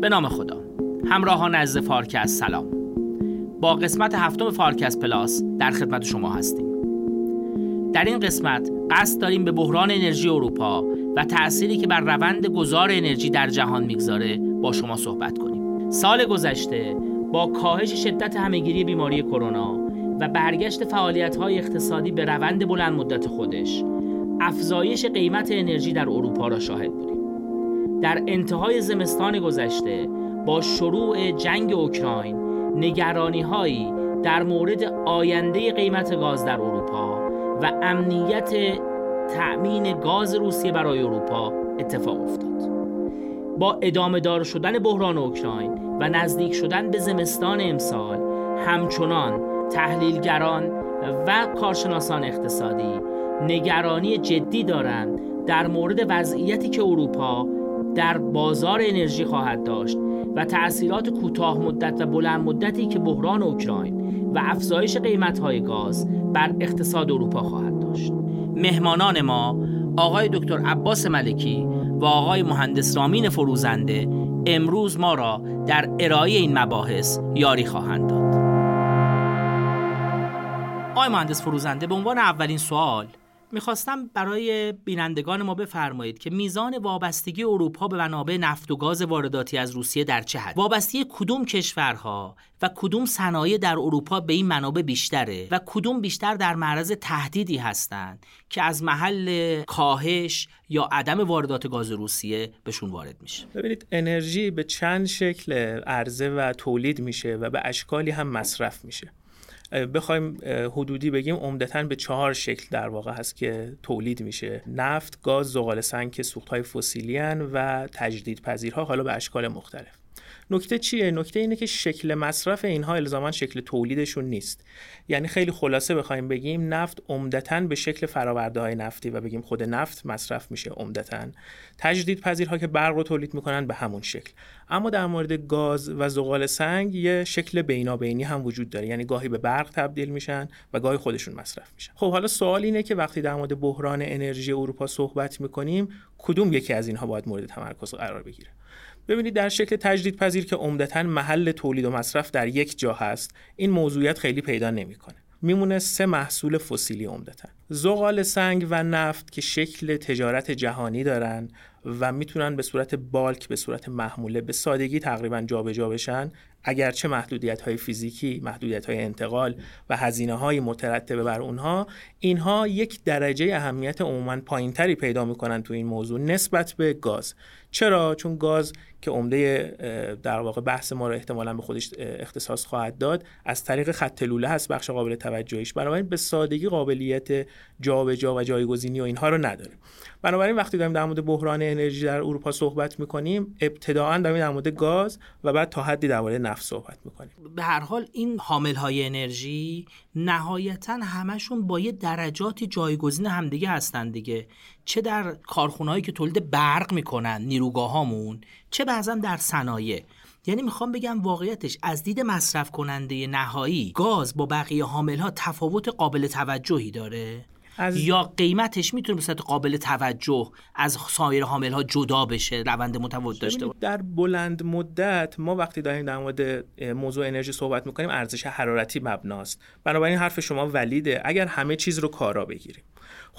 به نام خدا. همراهان عزیز فارکست سلام. با قسمت هفتم فارکست پلاس در خدمت شما هستیم. در این قسمت قصد داریم به بحران انرژی اروپا و تأثیری که بر روند گذار انرژی در جهان می‌گذاره با شما صحبت کنیم. سال گذشته با کاهش شدت همهگیری بیماری کرونا و برگشت فعالیت‌های اقتصادی به روند بلند مدت خودش افزایش قیمت انرژی در اروپا را شاهد بودیم. در انتهای زمستان گذشته با شروع جنگ اوکراین نگرانی هایی در مورد آینده قیمت گاز در اروپا و امنیت تأمین گاز روسیه برای اروپا اتفاق افتاد. با ادامه دار شدن بحران اوکراین و نزدیک شدن به زمستان امسال همچنان تحلیلگران و کارشناسان اقتصادی نگرانی جدی دارند در مورد وضعیتی که اروپا در بازار انرژی خواهد داشت و تأثیرات کوتاه مدت و بلند مدتی که بحران اوکراین و افزایش قیمت‌های گاز بر اقتصاد اروپا خواهد داشت. مهمانان ما آقای دکتر عباس ملکی و آقای مهندس رامین فروزنده امروز ما را در ارائه این مباحث یاری خواهند داد. آقای مهندس فروزنده به عنوان اولین سوال می‌خواستم برای بینندگان ما بفرمایید که میزان وابستگی اروپا به منابع نفت و گاز وارداتی از روسیه در چه حد؟ وابستگی کدوم کشورها و کدوم صنایع در اروپا به این منابع بیشتره و کدوم بیشتر در معرض تهدیدی هستند که از محل کاهش یا عدم واردات گاز روسیه بهشون وارد میشه؟ ببینید انرژی به چند شکل عرضه و تولید میشه و به اشکالی هم مصرف میشه. بخوایم حدودی بگیم عمدتا به چهار شکل در واقع هست که تولید میشه. نفت گاز زغال سنگ که سوختهای فسیلی و تجدید پذیرها حالا به اشکال مختلف. نکته چیه؟ نکته اینه که شکل مصرف اینها الزاما شکل تولیدشون نیست. یعنی خیلی خلاصه بخوایم بگیم نفت عمدتا به شکل فراورده های نفتی و بگیم خود نفت مصرف میشه عمدتا. تجدید پذیرها که برق رو تولید می‌کنن به همون شکل. اما در مورد گاز و زغال سنگ یه شکل بینابینی هم وجود داره. یعنی گاهی به برق تبدیل میشن و گاهی خودشون مصرف میشن. خب حالا سوال اینه که وقتی در مورد بحران انرژی اروپا صحبت می‌کنیم کدوم یکی از اینها باید مورد تمرکز قرار بگیره؟ ببینید در شکل تجدید پذیر که عمدتا محل تولید و مصرف در یک جا هست این موضوعیت خیلی پیدا نمی‌کنه. میمونه سه محصول فسیلی عمدتا. زغال سنگ و نفت که شکل تجارت جهانی دارن و می‌تونن به صورت بالک به صورت محموله به سادگی تقریبا جابجا جا بشن اگرچه محدودیت های فیزیکی محدودیت های انتقال و هزینه های مترتبه بر اونها اینها یک درجه اهمیت عموما پایینتری پیدا می‌کنن تو این موضوع نسبت به گاز. چرا؟ چون گاز که عمده در واقع بحث ما رو احتمالا به خودش اختصاص خواهد داد از طریق خط لوله هست بخش قابل توجهش بنابراین به سادگی قابلیت جابجا و جایگزینی و اینها رو نداره بنابراین وقتی داریم در مورد بحران انرژی در اروپا صحبت می‌کنیم ابتداعا داریم در مورد گاز و بعد تا حدی در مورد نفت صحبت می‌کنیم. به هر حال این حامل های انرژی نهایتا همشون با یه درجات جایگزین همدیگه هستن دیگه. چه در کارخونهایی که تولید برق می‌کنن نیروگاهامون چه بعضا در صنایع. یعنی می‌خوام بگم واقعیتش از دید مصرف کننده نهایی گاز با بقیه حامل ها تفاوت قابل توجهی داره. از... یا قیمتش می‌تونه به قابل توجه از سایر حامل ها جدا بشه روند متفاوت داشته در بلند مدت ما وقتی داریم در مورد موضوع انرژی صحبت می‌کنیم ارزش حرارتی مبناست. بنابراین حرف شما ولیده. اگر همه چیز رو کارا بگیریم.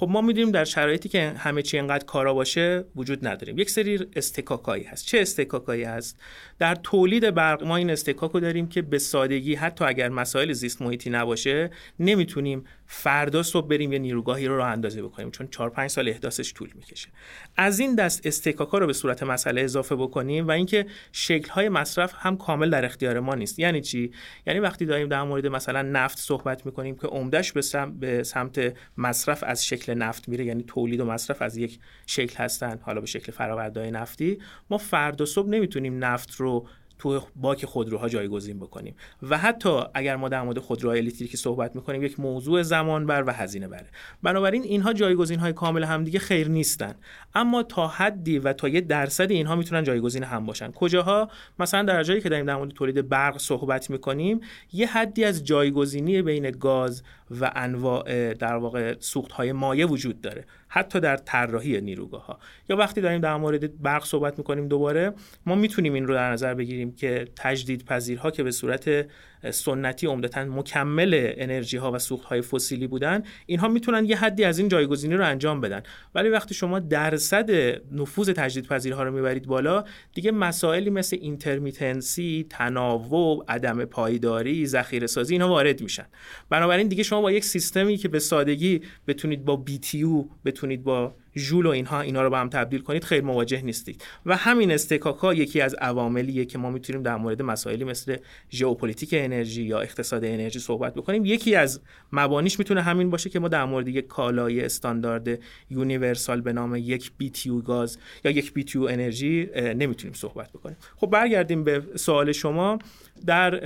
خب ما می‌دونیم در شرایطی که همه چی انقدر کارا باشه وجود نداریم یک سری استکاکایی هست. چه استکاکایی هست؟ در تولید برق ما این استکاک رو داریم که به سادگی حتی اگر مسائل زیست محیطی نباشه نمی‌تونیم فردا صبح بریم یه نیروگاهی رو راه اندازی بکنیم چون 4 5 سال احداثش طول می‌کشه. از این دست استکاکا رو به صورت مسئله اضافه بکنیم و اینکه شکل های مصرف هم کامل در اختیار ما نیست. یعنی چی؟ یعنی وقتی داریم در مورد مثلا نفت صحبت می‌کنیم که سمت, به سمت مصرف از شکل نفت میره یعنی تولید و مصرف از یک شکل هستن حالا به شکل فراوردهای نفتی. ما فردا صبح نمی‌تونیم نفت رو تو باک خودروها جایگزین بکنیم. و حتی اگر ما در مورد خودروهای الکتریکی صحبت می‌کنیم یک موضوع زمان بر و هزینه بره بنابراین اینها جایگزین های کامل همدیگه خیر نیستن. اما تا حدی و تا یه درصد اینها می‌تونن جایگزین هم باشن. کجاها؟ مثلا در جایی که داریم در مورد تولید برق صحبت می‌کنیم یه حدی از جایگزینی بین گاز و انواع در واقع سوخت های مایع وجود داره. حتی در طراحی نیروگاه ها یا وقتی داریم در مورد برق صحبت می‌کنیم دوباره ما می‌تونیم این رو در نظر بگیریم که تجدید پذیرها که به صورت سنتی عمدتا مکمل انرژی ها و سوخت های فسیلی بودن اینها می‌تونن یه حدی از این جایگزینی رو انجام بدن. ولی وقتی شما درصد نفوذ تجدیدپذیرها رو می‌برید بالا دیگه مسائلی مثل intermittency تناوب عدم پایداری ذخیره سازی اینا وارد میشن. بنابراین دیگه شما با یک سیستمی که به سادگی بتونید با BTU بتونید با ژول و اینها اینا رو به هم تبدیل کنید خیلی مواجه نیستید. و همین اصطکاکا یکی از عواملیه که ما می‌تونیم در مورد مسائلی مثل ژئوپلیتیک انرژی یا اقتصاد انرژی صحبت بکنیم. یکی از مبانیش می‌تونه همین باشه که ما در مورد یک کالای استاندارد universal به نام یک BTU گاز یا یک BTU انرژی نمی‌تونیم صحبت بکنیم. خب برگردیم به سوال شما. در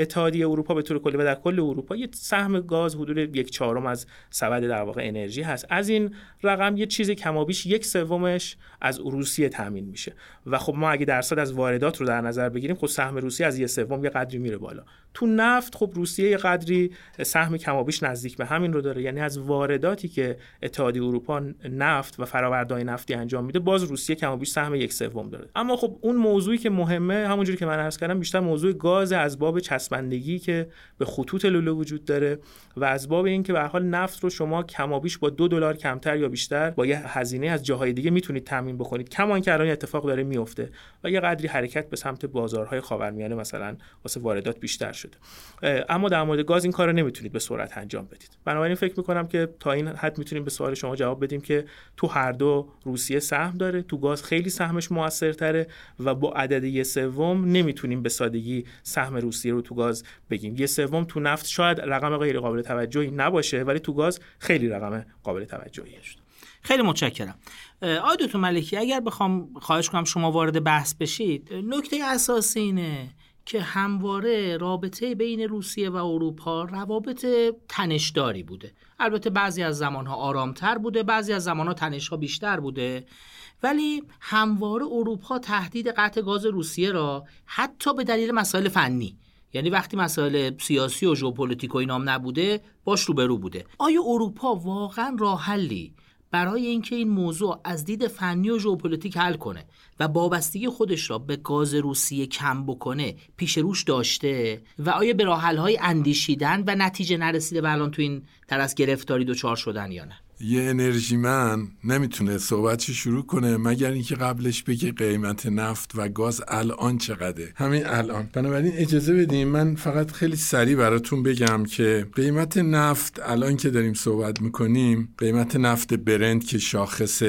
اتحادیه اروپا به طور کلی و در کل اروپا یه سهم گاز حدود یک چهارم از سبد در واقع انرژی هست. از این رقم یه چیز کمابیش یک سومش از روسیه تامین میشه. و خب ما اگه درصد از واردات رو در نظر بگیریم خب سهم روسیه از یه سوم یه قدری میره بالا. تو نفت خب روسیه یه قدری سهم کمابیش نزدیک به همین رو داره. یعنی از وارداتی که اتحادیه اروپا نفت و فرآوردهای نفتی انجام میده باز روسیه کمابیش سهم یک سوم داره. اما خب اون موضوعی که مهمه همونجوری که من عرض کردم بیشتر موضوع گاز از باب چسبندگی که به خطوط لوله وجود داره و از باب اینکه به حال نفت رو شما کمابیش با دو دلار کمتر یا بیشتر با یه هزینه از جاهای دیگه می‌تونید تامین بکنید. کما که الان اتفاق داره میفته. و یه قدری حرکت به سمت بازارهای خاورمیانه مثلا واسه واردات بیشتر شده. اما در مورد گاز این کار رو نمی‌تونید به سرعت انجام بدید. بنابراین فکر می‌کنم که تا این حد می‌تونیم به سوال شما جواب بدیم که تو هر دو روسیه سهم داره تو گاز خیلی سهمش موثرتره و با عدد یه سوم نمی‌تونیم به سادگی سهم روسیه رو تو گاز بگیم. یه سوم تو نفت شاید رقم غیر قابل توجهی نباشه ولی تو گاز خیلی رقم قابل توجهی شد خیلی متشکرم. آقای دکتر ملکی اگر بخوام خواهش کنم شما وارد بحث بشید نکته اساسی اینه که همواره رابطه بین روسیه و اروپا روابط تنشداری بوده. البته بعضی از زمانها آرامتر بوده بعضی از زمانها تنشها بیشتر بوده. ولی همواره اروپا تهدید قطع گاز روسیه را حتی به دلیل مسائل فنی یعنی وقتی مسائل سیاسی و ژئوپلیتیک و اینام نبوده باش روبرو بوده. آیا اروپا واقعا راه حلی برای اینکه این موضوع از دید فنی و ژئوپلیتیک حل کنه و وابستگی خودش را به گاز روسیه کم بکنه پیش روش داشته و آیا به راه های اندیشیدن و نتیجه نرسیده و الان تو این طرز گرفتاری دچار شدن یا نه؟ یه انرژی من نمی‌تونه صحبتش شروع کنه مگر اینکه قبلش بگه قیمت نفت و گاز الان چقدره. همین الان. بنابراین اجازه بدیم من فقط خیلی سریع براتون بگم که قیمت نفت الان که داریم صحبت می‌کنیم قیمت نفت برند که شاخص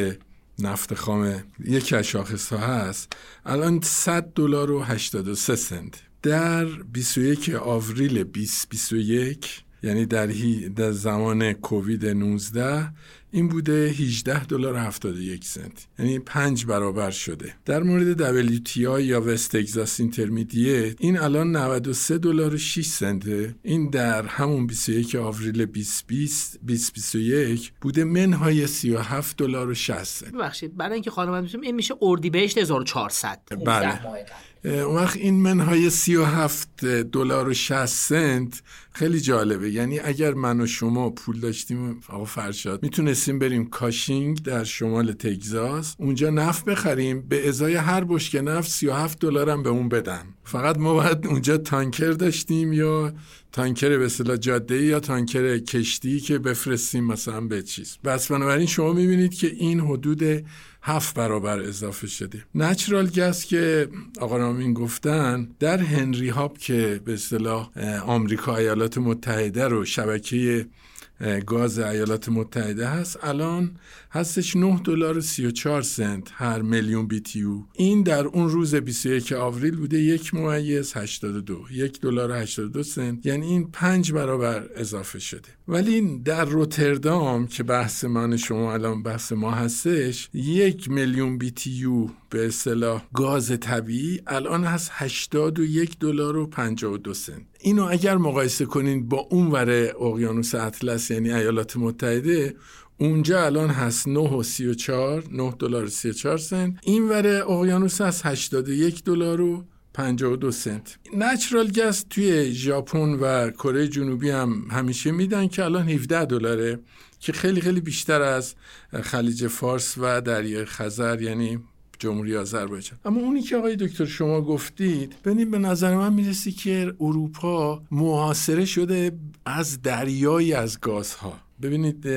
نفت خام یکی از شاخص ها هست الان 100 دلار و 83 سنت. در 21 آوریل 2021 یعنی در, در زمان کووید 19 این بوده 18 دلار 71 سنت. یعنی 5 برابر شده. در مورد WTI یا West Texas Intermediate این الان 93 دلار و 6 سنته این در همون 21 آوریل 2020 2021 بوده منهای 37 دلار و 60 سنت. ببخشید برای اینکه خانم این میشه اردیبهشت 1400 بله. اون وقت این منهای 37 دلار و 60 سنت خیلی جالبه. یعنی اگر من و شما پول داشتیم آقا فرشاد می‌تونستیم بریم کاشینگ در شمال تگزاس. اونجا نفت بخریم. به ازای هر بشکه نفت 37 دلار هم به اون بدن. فقط ما باید اونجا تانکر داشتیم یا تانکر به اصطلاح جاده یا تانکر کشتی که بفرستیم مثلا به چیز. بس بنابراین شما می‌بینید که این حدود هفت برابر اضافه شده نچرال گس که آقا رامین گفتن در هنری هاب که به اصطلاح آمریکا ایالات متحده رو شبکه گاز ایالات متحده هست الان هستش 9 دلار و 34 سنت هر میلیون بیتیو این در اون روز 21 آوریل بوده یک ممیز 82 یک دلار 82 سنت. یعنی این پنج برابر اضافه شده. ولی در روتردام که بحث من شما الان بحث ما هستش یک میلیون بیتیو به اصطلاح گاز طبیعی الان هست 81 دلار و 52 سنت. اینو اگر مقایسه کنین با اون ور اقیانوس اطلس یعنی ایالات متحده اونجا الان هست 9 و 34 9 دلار 34 سنت. این ور اقیانوس هست 81 دلار و 52 سنت. نچرال گس توی ژاپن و کره جنوبی هم همیشه میدن که الان 17 دلاره که خیلی خیلی بیشتر از خلیج فارس و دریای خزر یعنی جمهوری آذربایجان. اما اونی که آقای دکتر شما گفتید ببینید به نظر من می‌رسی که اروپا محاصره شده از دریایی از گازها. ببینید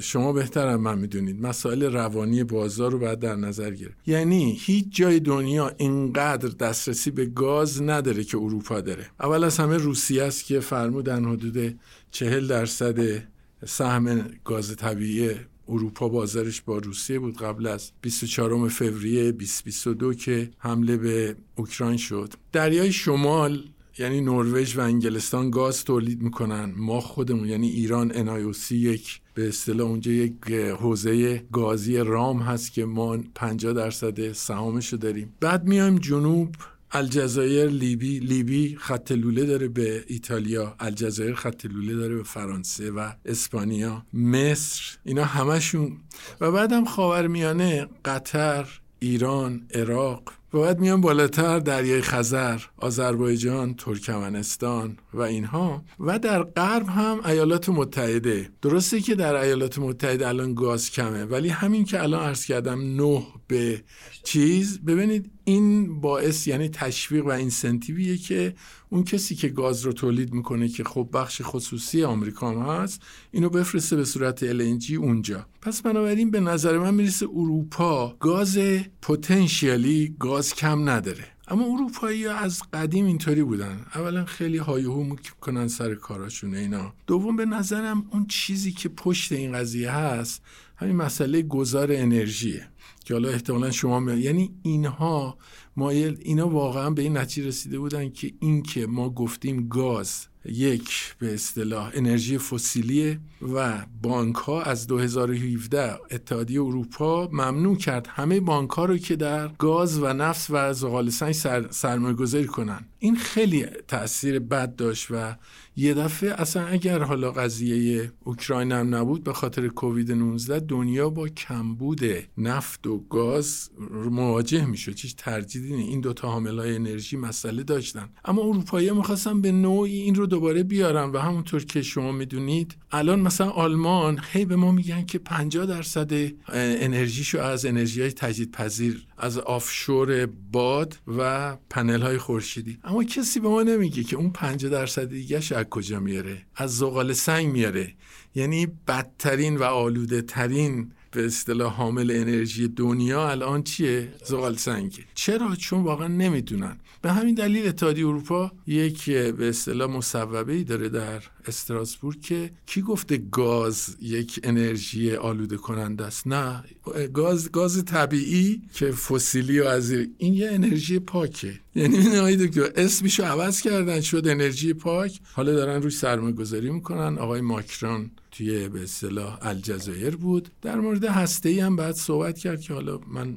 شما بهتر من می‌دونید. مسائل روانی بازار رو باید در نظر گرفت. یعنی هیچ جای دنیا اینقدر دسترسی به گاز نداره که اروپا داره. اول از همه روسیه است که فرمودن حدود چهل درصد سهم گاز طبیعی اروپا بازارش با روسیه بود. قبل از 24 فوریه 2022 که حمله به اوکراین شد. دریای شمال یعنی نروژ و انگلستان گاز تولید می‌کنن. ما خودمون یعنی ایران انایوسی یک به اصطلاح اونجا یک حوزه گازی رام هست که ما 50 درصد سهامشو داریم. بعد میایم جنوب الجزایر لیبی لیبی خط لوله داره به ایتالیا الجزایر خط لوله داره به فرانسه و اسپانیا مصر اینا همشون و بعدم خاورمیانه قطر ایران عراق. بعد میان بالاتر دریای خزر آذربایجان ترکمنستان و اینها. و در غرب هم ایالات متحده. درسته که در ایالات متحده الان گاز کمه ولی همین که الان عرض کردم نه به چیز. ببینید این باعث یعنی تشویق و اینسنتیویه که اون کسی که گاز رو تولید می‌کنه که خب بخش خصوصی آمریکا هم هست اینو بفرسته به صورت LNG اونجا. پس بنابراین به نظر من می‌رسه اروپا گاز پتانسیالی گاز کم نداره. اما اروپایی از قدیم اینطوری بودن. اولا خیلی هایهو می‌کنن سر کاراشون اینا. دوم به نظرم اون چیزی که پشت این قضیه هست همین مسئله گذار انرژیه. که حالا احتمالا شما می... یعنی اینها مایل اینا واقعا به این نتیجه رسیده بودن که این که ما گفتیم گاز یک به اصطلاح انرژی فسیلی و بانک ها از 2017 اتحادیه اروپا ممنوع کرد همه بانک ها رو که در گاز و نفت و زغال سنگ سر، سرمایه گذاری کنن. این خیلی تاثیر بد داشت و یه دفعه اصلا اگر حالا قضیه اوکراین هم نبود به خاطر کووید 19 دنیا با کمبود نفت و گاز مواجه می‌شد. هیچ ترجیحی این دوتا حامل های انرژی مسئله داشتن. اما اروپایی می‌خواستن به نوعی این رو دوباره بیارن و همونطور که شما می‌دونید الان مثلا آلمان هی به ما میگن که 50 درصد انرژیشو از انرژی های تجدید پذیر از آفشور باد و پنل های خورشیدی. اما کسی به ما نمیگه که اون 50 درصد دیگه از کجا میاره؟ از زغال سنگ میاره. یعنی بدترین و آلوده ترین به اصطلاح حامل انرژی دنیا الان چیه؟ زغال سنگه. چرا؟ چون واقعا نمی‌دونن. به همین دلیل اتحادیه اروپا یک به اصطلاح مصوبه ای داره در استراسبورگ که کی گفته گاز یک انرژی آلوده کننده است؟ نه. گاز گاز طبیعی که فسیلی و از این یه انرژی پاکه. یعنی این آقای دکتر اسمشو عوض کردن شد انرژی پاک. حالا دارن روش سرمایه گذاری می‌کنن. آقای ماکرون توی به اصطلاح الجزایر بود. در مورد هسته ای هم بعد صحبت کرد که حالا من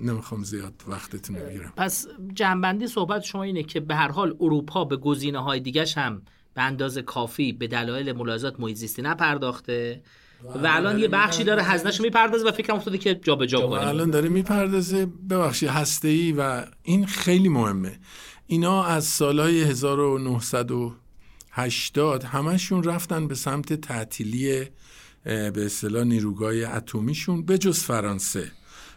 نمی‌خوام زیاد وقتتون بگیرم. پس جنبندی صحبت شما اینه که به هر حال اروپا به گزینه های دیگش هم به اندازه کافی به دلایل ملاحظات محیط زیستی نپرداخته و الان یه بخشی داره هزینه‌شو می‌پردازه و فکرم افتاده که جابجا کنه الان داره می‌پردازه. ببخشید هسته‌ای و این خیلی مهمه. اینا از سالهای 1980 همشون رفتن به سمت تعطیلی به اصطلاح نیروگاه اتمیشون به جز فرانسه.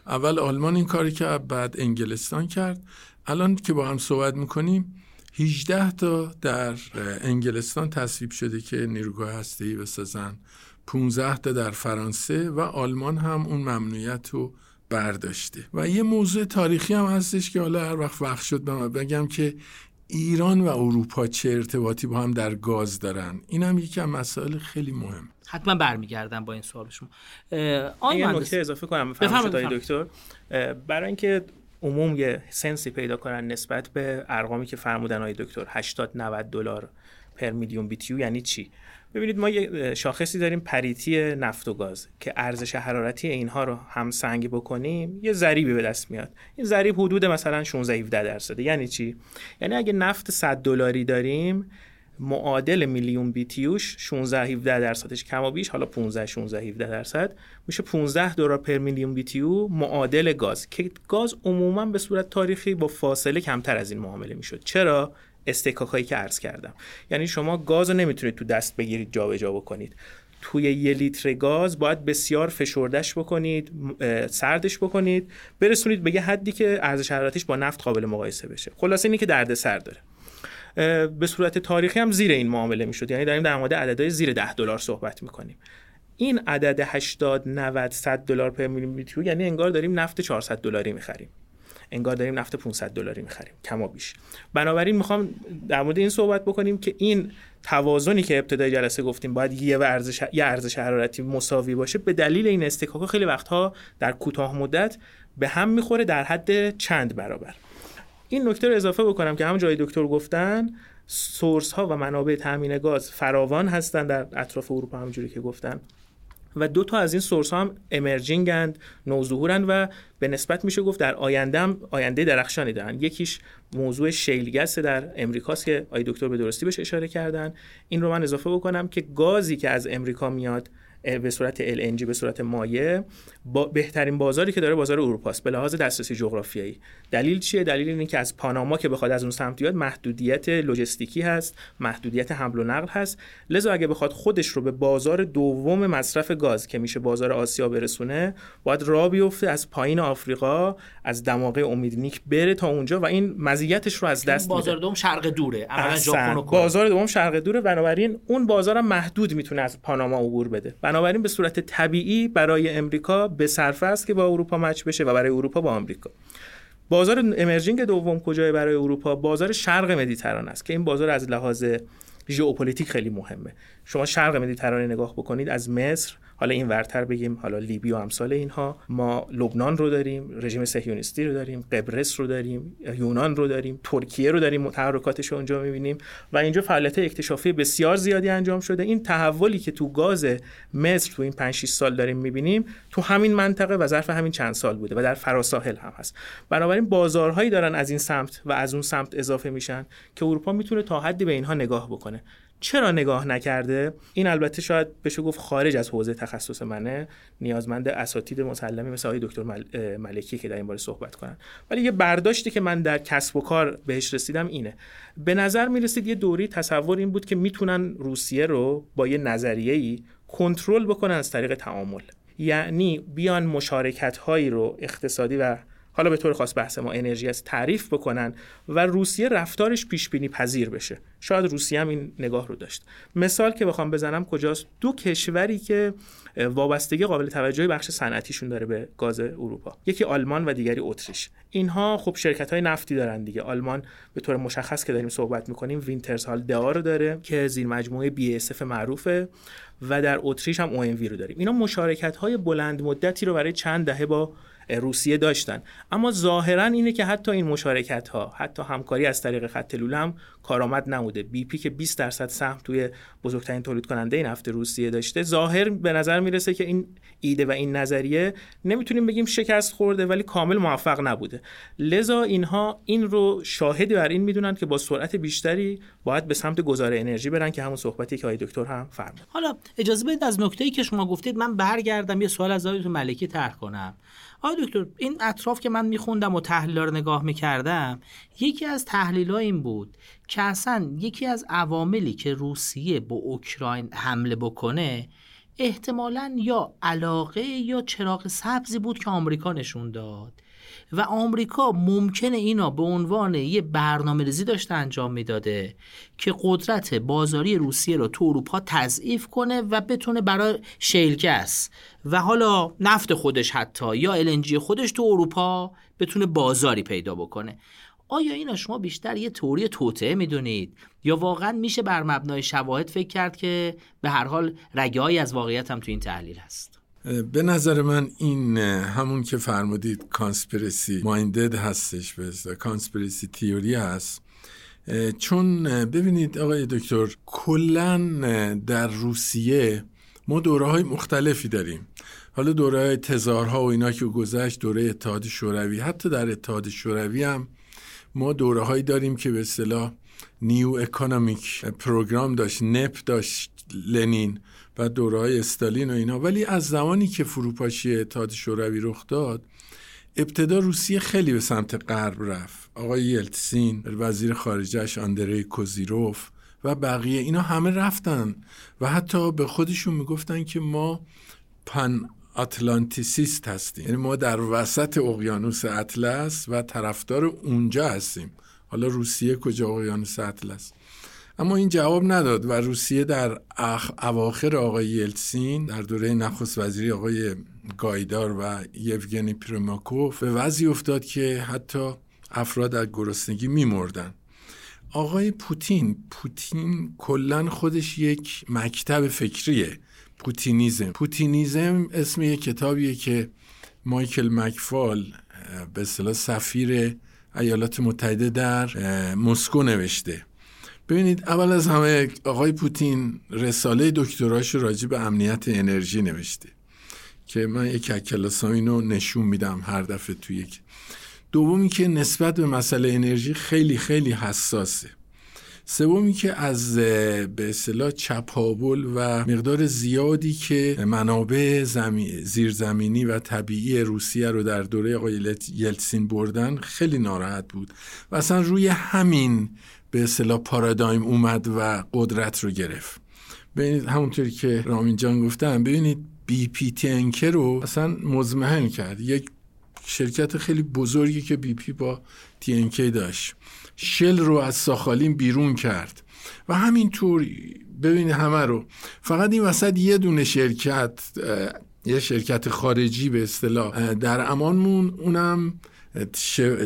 اول آلمان این کاری کرد بعد انگلستان کرد. الان که با هم صحبت می‌کنیم 18 تا در انگلستان تصویب شده که نیروگاه هسته‌ای بسازن. 15 تا در فرانسه و آلمان هم اون ممنوعیت رو برداشته. و یه موضوع تاریخی هم هستش که حالا هر وقت وقت شد بگم که ایران و اروپا چه ارتباطی با هم در گاز دارن. این هم یکی از مسائل خیلی مهم. حتما برمیگردم با این سوال شما. یه نکته اضافه کنم بفرمایید دکتر. برای اینکه عموم یه سنسی پیدا کنن نسبت به ارقامی که فرمودن های دکتر. 80 90 دلار پر میلیون بیتیو یعنی چی؟ ببینید ما یه شاخصی داریم پریتی نفت و گاز که ارزش حرارتی اینها رو هم سنگ بکنیم یه ضریبی به دست میاد. این ضریب حدود مثلا 16 17 درصده. یعنی چی؟ یعنی اگه نفت 100 دلاری داریم معادل میلیون بیتیوش 16 17 درصدش کم و بیش حالا 15 16 17 درصد میشه 15 دلار پر میلیون بیتیو معادل گاز که گاز عموما به صورت تاریخی با فاصله کمتر از این معامله می‌شد. چرا؟ استکاک هایی که عرض کردم. یعنی شما گاز رو نمی‌تونید تو دست بگیرید جابجا جا بکنید. توی یه لیتر گاز باید بسیار فشردش بکنید سردش بکنید برسونید به یه حدی که ارزش حرارتیش با نفت قابل مقایسه بشه. خلاصه اینی که درد سر داره. به صورت تاریخی هم زیر این معامله می‌شد. یعنی داریم در مورد عددهای زیر 10 دلار صحبت می‌کنیم. این عدد 80 90 100 دلار پر میلیمتر یعنی انگار داریم نفت 400 دلاری می‌خریم. انگار داریم نفت 500 دلاری می‌خریم. کما بیش. بنابراین می‌خوام در مورد این صحبت بکنیم که این توازنی که ابتدای جلسه گفتیم باید یه ارزش یه ارزش حرارتی مساوی باشه به دلیل این استکاک خیلی وقتها در کوتاه مدت به هم می‌خوره در حد چند برابر. این نکته رو اضافه بکنم که هم جای دکتر گفتن سورس ها و منابع تامین گاز فراوان هستن در اطراف اروپا همجوری که گفتن و دو تا از این سورس ها هم امرجینگند نوظهورند و به نسبت میشه گفت در آینده هم آینده درخشانی دارن. یکیش موضوع شیلگس در امریکاست که آی دکتر به درستی بهش اشاره کردن. این رو من اضافه بکنم که گازی که از امریکا میاد به صورت LNG به صورت مایع با بهترین بازاری که داره بازار اروپا است به لحاظ دسترسی جغرافیایی. دلیل چیه؟ دلیل اینه که از پاناما که بخواد از اون سمت بیاد محدودیت لوجستیکی هست محدودیت حمل و نقل هست. لذا اگه بخواد خودش رو به بازار دوم مصرف گاز که میشه بازار آسیا برسونه باید راه بیفته از پایین آفریقا از دماغه امیدنیک بره تا اونجا و این مزیتش رو از دست بازار دوم شرق دوره. بازار دوم شرق دوره بنابراین اون بازار محدود می‌تونه از پاناما عبور بده. بنابراین به صورت طبیعی برای امریکا به صرفه است که با اروپا مچ بشه و برای اروپا با آمریکا. بازار emerging دوم کجای برای اروپا؟ بازار شرق مدیترانه است که این بازار از لحاظ ژئوپلیتیک خیلی مهمه. شما شرق مدیترانه نگاه بکنید از مصر حالا این ورتر بگیم حالا لیبی و امثال اینها. ما لبنان رو داریم رژیم صهیونیستی رو داریم قبرس رو داریم یونان رو داریم ترکیه رو داریم تحرکاتش اونجا می‌بینیم. و اینجا فعالیت اکتشافی بسیار زیادی انجام شده. این تحولی که تو گاز مصر تو این 5 6 سال داریم می‌بینیم تو همین منطقه و ظرف همین چند سال بوده و در فراساحل هم هست. بنابراین بازارهایی دارن از این سمت و از اون سمت اضافه میشن که اروپا می‌تونه تا حدی به اینها نگاه بکنه. چرا نگاه نکرده؟ این البته شاید بشه گفت خارج از حوزه تخصص منه نیازمند اساتید مسلمی مثل آقای دکتر ملکی که در این باره صحبت کنن. ولی یه برداشتی که من در کسب و کار بهش رسیدم اینه. به نظر می‌رسید یه دوری تصور این بود که می‌تونن روسیه رو با یه نظریه‌ای کنترل بکنن از طریق تعامل. یعنی بیان مشارکت هایی رو اقتصادی و حالا به طور خاص بحث ما انرژی از تعریف بکنن و روسیه رفتارش پیش بینی پذیر بشه. شاید روسیه هم این نگاه رو داشت. مثال که بخوام بزنم کجاست؟ دو کشوری که وابستگی قابل توجهی بخش صنعتیشون داره به گاز اروپا. یکی آلمان و دیگری اتریش. اینها خب شرکت های نفتی دارن دیگه. آلمان به طور مشخص که داریم صحبت می‌کنیم وینترز هال دعا رو داره که زیر مجموعه بی معروفه و در اتریش هم او رو داریم. اینا مشارکت های بلند مدتی رو برای چند دهه با روسیه داشتن. اما ظاهرا اینه که حتی این مشارکت ها حتی همکاری از طریق خط لوله هم کارآمد نموده بی پی که 20 درصد سهم توی بزرگترین تولید کننده هفته روسیه داشته ظاهر به نظر می‌رسه که این ایده و این نظریه نمی‌تونیم بگیم شکست خورده ولی کامل موفق نبوده. لذا اینها این رو شاهدی بر این می‌دونن که با سرعت بیشتری باید به سمت گذار انرژی برن که همون صحبتی که آقای دکتر هم فرمود. حالا اجازه بدید از نکته‌ای که شما گفتید من برگردم یه سوال از آقای ملکی طرح کنم. آقای دکتر این اطراف که من میخوندم و تحلیل رو نگاه می‌کردم یکی از تحلیل این بود که اصلا یکی از عواملی که روسیه به اوکراین حمله بکنه احتمالا یا علاقه یا چراغ سبزی بود که آمریکا نشون داد. و آمریکا ممکنه اینا به عنوان یه برنامه ریزی داشته انجام می‌داده که قدرت بازاری روسیه رو تو اروپا تضعیف کنه و بتونه برای شیلگس و حالا نفت خودش حتی یا النجی خودش تو اروپا بتونه بازاری پیدا بکنه. آیا اینا شما بیشتر یه توری توطعه می‌دونید؟ یا واقعا میشه بر مبنای شواهد فکر کرد که به هر حال رگه‌ای از واقعیت هم تو این تحلیل هست؟ به نظر من این همون که فرمودید کانسپیرسی مایندد هستش به کانسپیرسی تیوری هست. چون ببینید آقای دکتر کلا در روسیه ما دوره های مختلفی داریم. حالا دوره های تزارها و اینا که گذشت دوره اتحاد شوروی حتی در اتحاد شوروی هم ما دوره هایی داریم که به اصطلاح New Economic Program داشت NEP داشت لنین. و دوره های استالین و اینا. ولی از زمانی که فروپاشی اتحاد شوروی رخ داد ابتدا روسیه خیلی به سمت غرب رفت. آقای یلتسین وزیر خارجهش آندری کوزیروف و بقیه اینا همه رفتن و حتی به خودشون می‌گفتن که ما پن اتلانتیسیست هستیم. یعنی ما در وسط اقیانوس اطلس و طرفدار اونجا هستیم. حالا روسیه کجا اقیانوس اطلس؟ اما این جواب نداد و روسیه در اواخر آقای یلسین در دوره نخست وزیری آقای گایدار و یوگنی پریماکوف به وضعی افتاد که حتی افراد از گرسنگی میمردن. آقای پوتین پوتین کلا خودش یک مکتب فکریه پوتینیزم. پوتینیزم اسم یک کتابیه که مایکل مکفال به سفیر ایالات متحده در مسکو نوشته. ببینید اول از همه آقای پوتین رساله دکتراش راجع به امنیت انرژی نوشته که من یک کلاس اینو نشون میدم هر دفعه توی یک. دومی که نسبت به مسئله انرژی خیلی خیلی حساسه. سومی که از به اصطلاح چپاول و مقدار زیادی که منابع زمی... زیرزمینی و طبیعی روسیه رو در دوره آقای یلتسین بردن خیلی ناراحت بود. و اصلا روی همین به اصطلاح پارادایم اومد و قدرت رو گرفت. ببینید همونطوری که رامین جان گفتم ببینید بی پی تنکر رو اصلا مزمحل کرد. یک شرکت خیلی بزرگی که بی پی با تی داشت. شل رو از ساخالین بیرون کرد. و همینطور ببینید همه رو. فقط این وسط یه دونه شرکت یه شرکت خارجی به اصطلاح در امانمون اونم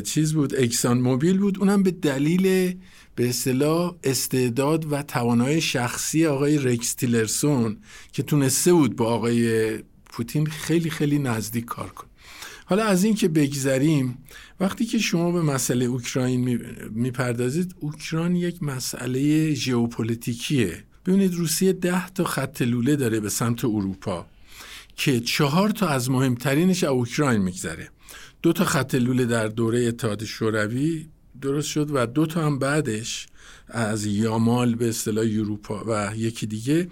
چیز بود؟ اکسان موبیل بود. اونم به دلیل به اصطلاح استعداد و توانای شخصی آقای رکس تیلرسون که تونسته بود با آقای پوتین خیلی خیلی نزدیک کار کنه. حالا از این که بگذریم وقتی که شما به مسئله اوکراین می‌پردازید اوکراین یک مسئله ژئوپلیتیکیه ببینید روسیه ده تا خط لوله داره به سمت اروپا که چهار تا از مهمترینش اوکراین میگذره. دو تا خط لوله در دوره اتحاد شوروی درست شد و دو تا هم بعدش از یامال به اصطلاح اروپا و یکی دیگه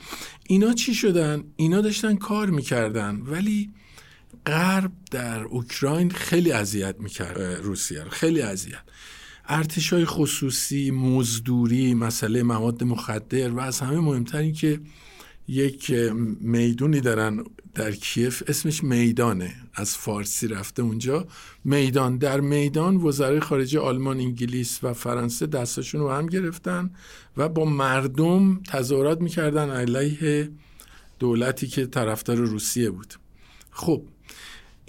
اینا چی شدن؟ اینا داشتن کار می‌کردن ولی غرب در اوکراین خیلی اذیت می‌کرد روسیه رو. خیلی اذیت. ارتش های خصوصی مزدوری مسئله مواد مخدر و از همه مهمتر این که یک می‌دونی دارن در کیف اسمش میدانه. از فارسی رفته اونجا. میدان در میدان وزرای خارجه آلمان انگلیس و فرانسه دستاشون رو هم گرفتن و با مردم تظاهرات می‌کردن علیه دولتی که طرفدار روسیه بود. خب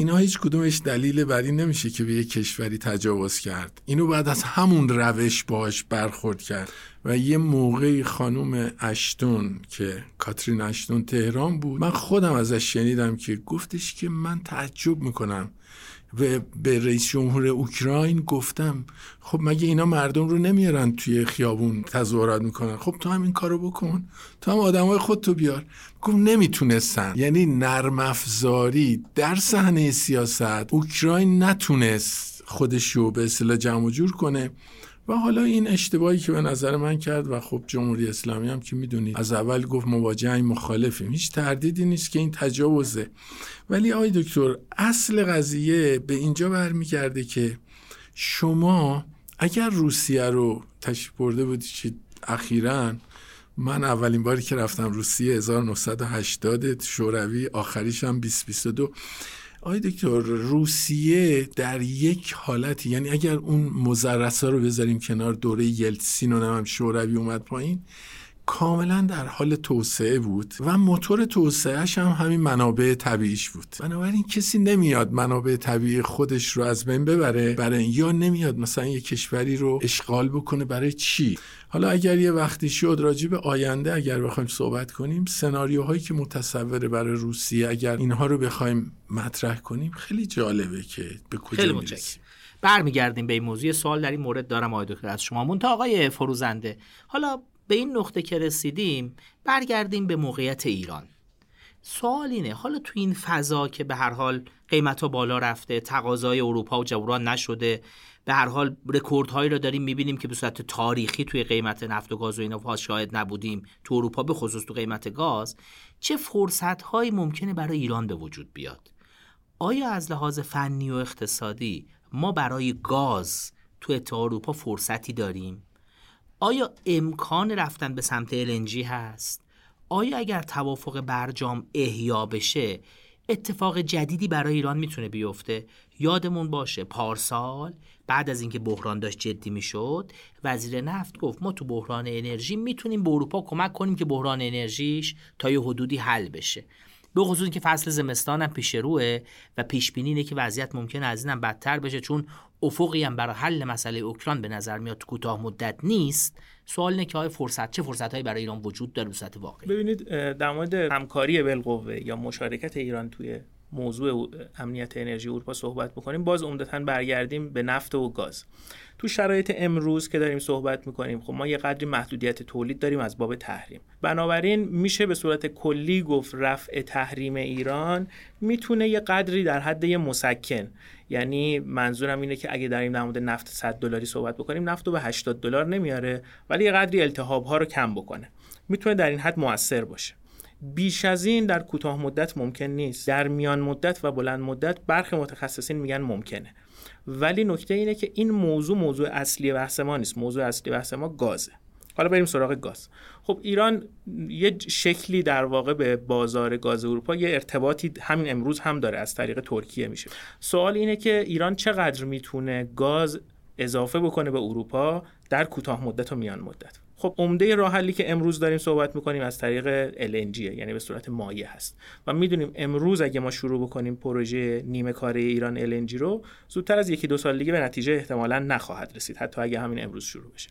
اینا هیچ کدومش دلیل بر این نمیشه که به یک کشوری تجاوز کرد. اینو بعد از همون روش باش برخورد کرد. و یه موقعی خانوم اشتون که کاترین اشتون تهران بود من خودم ازش شنیدم که گفتش که من تعجب می‌کنم. و به رئیس جمهور اوکراین گفتم خب مگه اینا مردم رو نمیارن توی خیابون تظاهرات می‌کنن؟ خب تو هم این کارو بکن. تو هم آدمای خود تو بیار. گفت نمی‌تونستن. یعنی نرم افزاری در صحنه سیاست اوکراین نتونست خودش رو به اصطلاح جمع جور کنه. و حالا این اشتباهی که به نظر من کرد و خب جمهوری اسلامی هم که می‌دونید از اول گفت مواجهه مخالفیم. هیچ تردیدی نیست که این تجاوزه. ولی آقای دکتر اصل قضیه به اینجا برمیگرده که شما اگر روسیه رو تشریف برده بودید اخیرا من اولین باری که رفتم روسیه 1980 شوروی آخریش هم 2022 آقای دکتر روسیه در یک حالتی یعنی اگر اون مزرس ها رو بذاریم کنار دوره یلتسین و هم شوروی اومد پایین کاملا در حال توسعه بود و موتور توسعهش هم همین منابع طبیعیش بود. بنابراین کسی نمیاد منابع طبیعی خودش رو از بین ببره برای یا نمیاد مثلا یه کشوری رو اشغال بکنه برای چی؟ حالا اگر یه وقتی شد راجع به آینده اگر بخوایم صحبت کنیم سناریوهایی که متصوره برای روسیه اگر اینها رو بخوایم مطرح کنیم خیلی جالبه که به کجا می‌رسیم. برمیگردیم به این موضوع. سوال در این مورد دارم آقای دکتر از شما. مونتا آقای فروزنده حالا به این نقطه که رسیدیم برگردیم به موقعیت ایران. سوال اینه حالا تو این فضا که به هر حال قیمت ها بالا رفته تقاضای اروپا و جبران نشده به هر حال رکوردهایی رو داریم می‌بینیم که به صورت تاریخی توی قیمت نفت و گاز و اینا شاهد نبودیم تو اروپا به خصوص تو قیمت گاز چه فرصت هایی ممکنه برای ایران به وجود بیاد؟ آیا از لحاظ فنی و اقتصادی ما برای گاز تو اتحاد اروپا فرصتی داریم؟ آیا امکان رفتن به سمت LNG هست؟ آیا اگر توافق برجام احیا بشه اتفاق جدیدی برای ایران می‌تونه بیفته. یادمون باشه پارسال بعد از اینکه بحران داشت جدی می‌شد وزیر نفت گفت ما تو بحران انرژی می‌تونیم به اروپا کمک کنیم که بحران انرژیش تا یه حدودی حل بشه. به خصوص که فصل زمستان هم پیش روه و پیش بینی اینه که وضعیت ممکن از اینم بدتر بشه چون افقی هم برای حل مسئله اوکراین به نظر میاد کوتاه مدت نیست. سوال اینه که آیا فرصت چه فرصتهایی برای ایران وجود داره صورت واقعی؟ ببینید در مورد همکاری بالقوه یا مشارکت ایران توی موضوع امنیت انرژی اروپا صحبت بکنیم باز عمدتا برگردیم به نفت و گاز. تو شرایط امروز که داریم صحبت می‌کنیم خب ما یه قدری محدودیت تولید داریم از باب تحریم. بنابراین میشه به صورت کلی گفت رفع تحریم ایران می‌تونه یه قدری در حد یه مسکن. یعنی منظورم اینه که اگه داریم در مورد نفت 100 دلاری صحبت بکنیم نفت رو به 80 دلار نمیاره ولی یه قدری التهاب ها رو کم بکنه. می‌تونه در این حد موثر باشه. بیش از این در کوتاه مدت ممکن نیست. در میان مدت و بلند مدت برخی متخصصین میگن ممکنه. ولی نکته اینه که این موضوع موضوع اصلی بحث ما نیست. موضوع اصلی بحث ما گازه. حالا بریم سراغ گاز. خب ایران یه شکلی در واقع به بازار گاز اروپا یه ارتباطی همین امروز هم داره. از طریق ترکیه میشه. سوال اینه که ایران چقدر می‌تونه گاز اضافه بکنه به اروپا در کوتاه مدت و میان مدت؟ خب عمده راه حلی که امروز داریم صحبت می‌کنیم از طریق LNG یعنی به صورت مایع هست. و می‌دونیم امروز اگه ما شروع بکنیم پروژه نیمه کاره ایران LNG رو زودتر از یکی دو سال دیگه به نتیجه احتمالا نخواهد رسید حتی اگه همین امروز شروع بشه.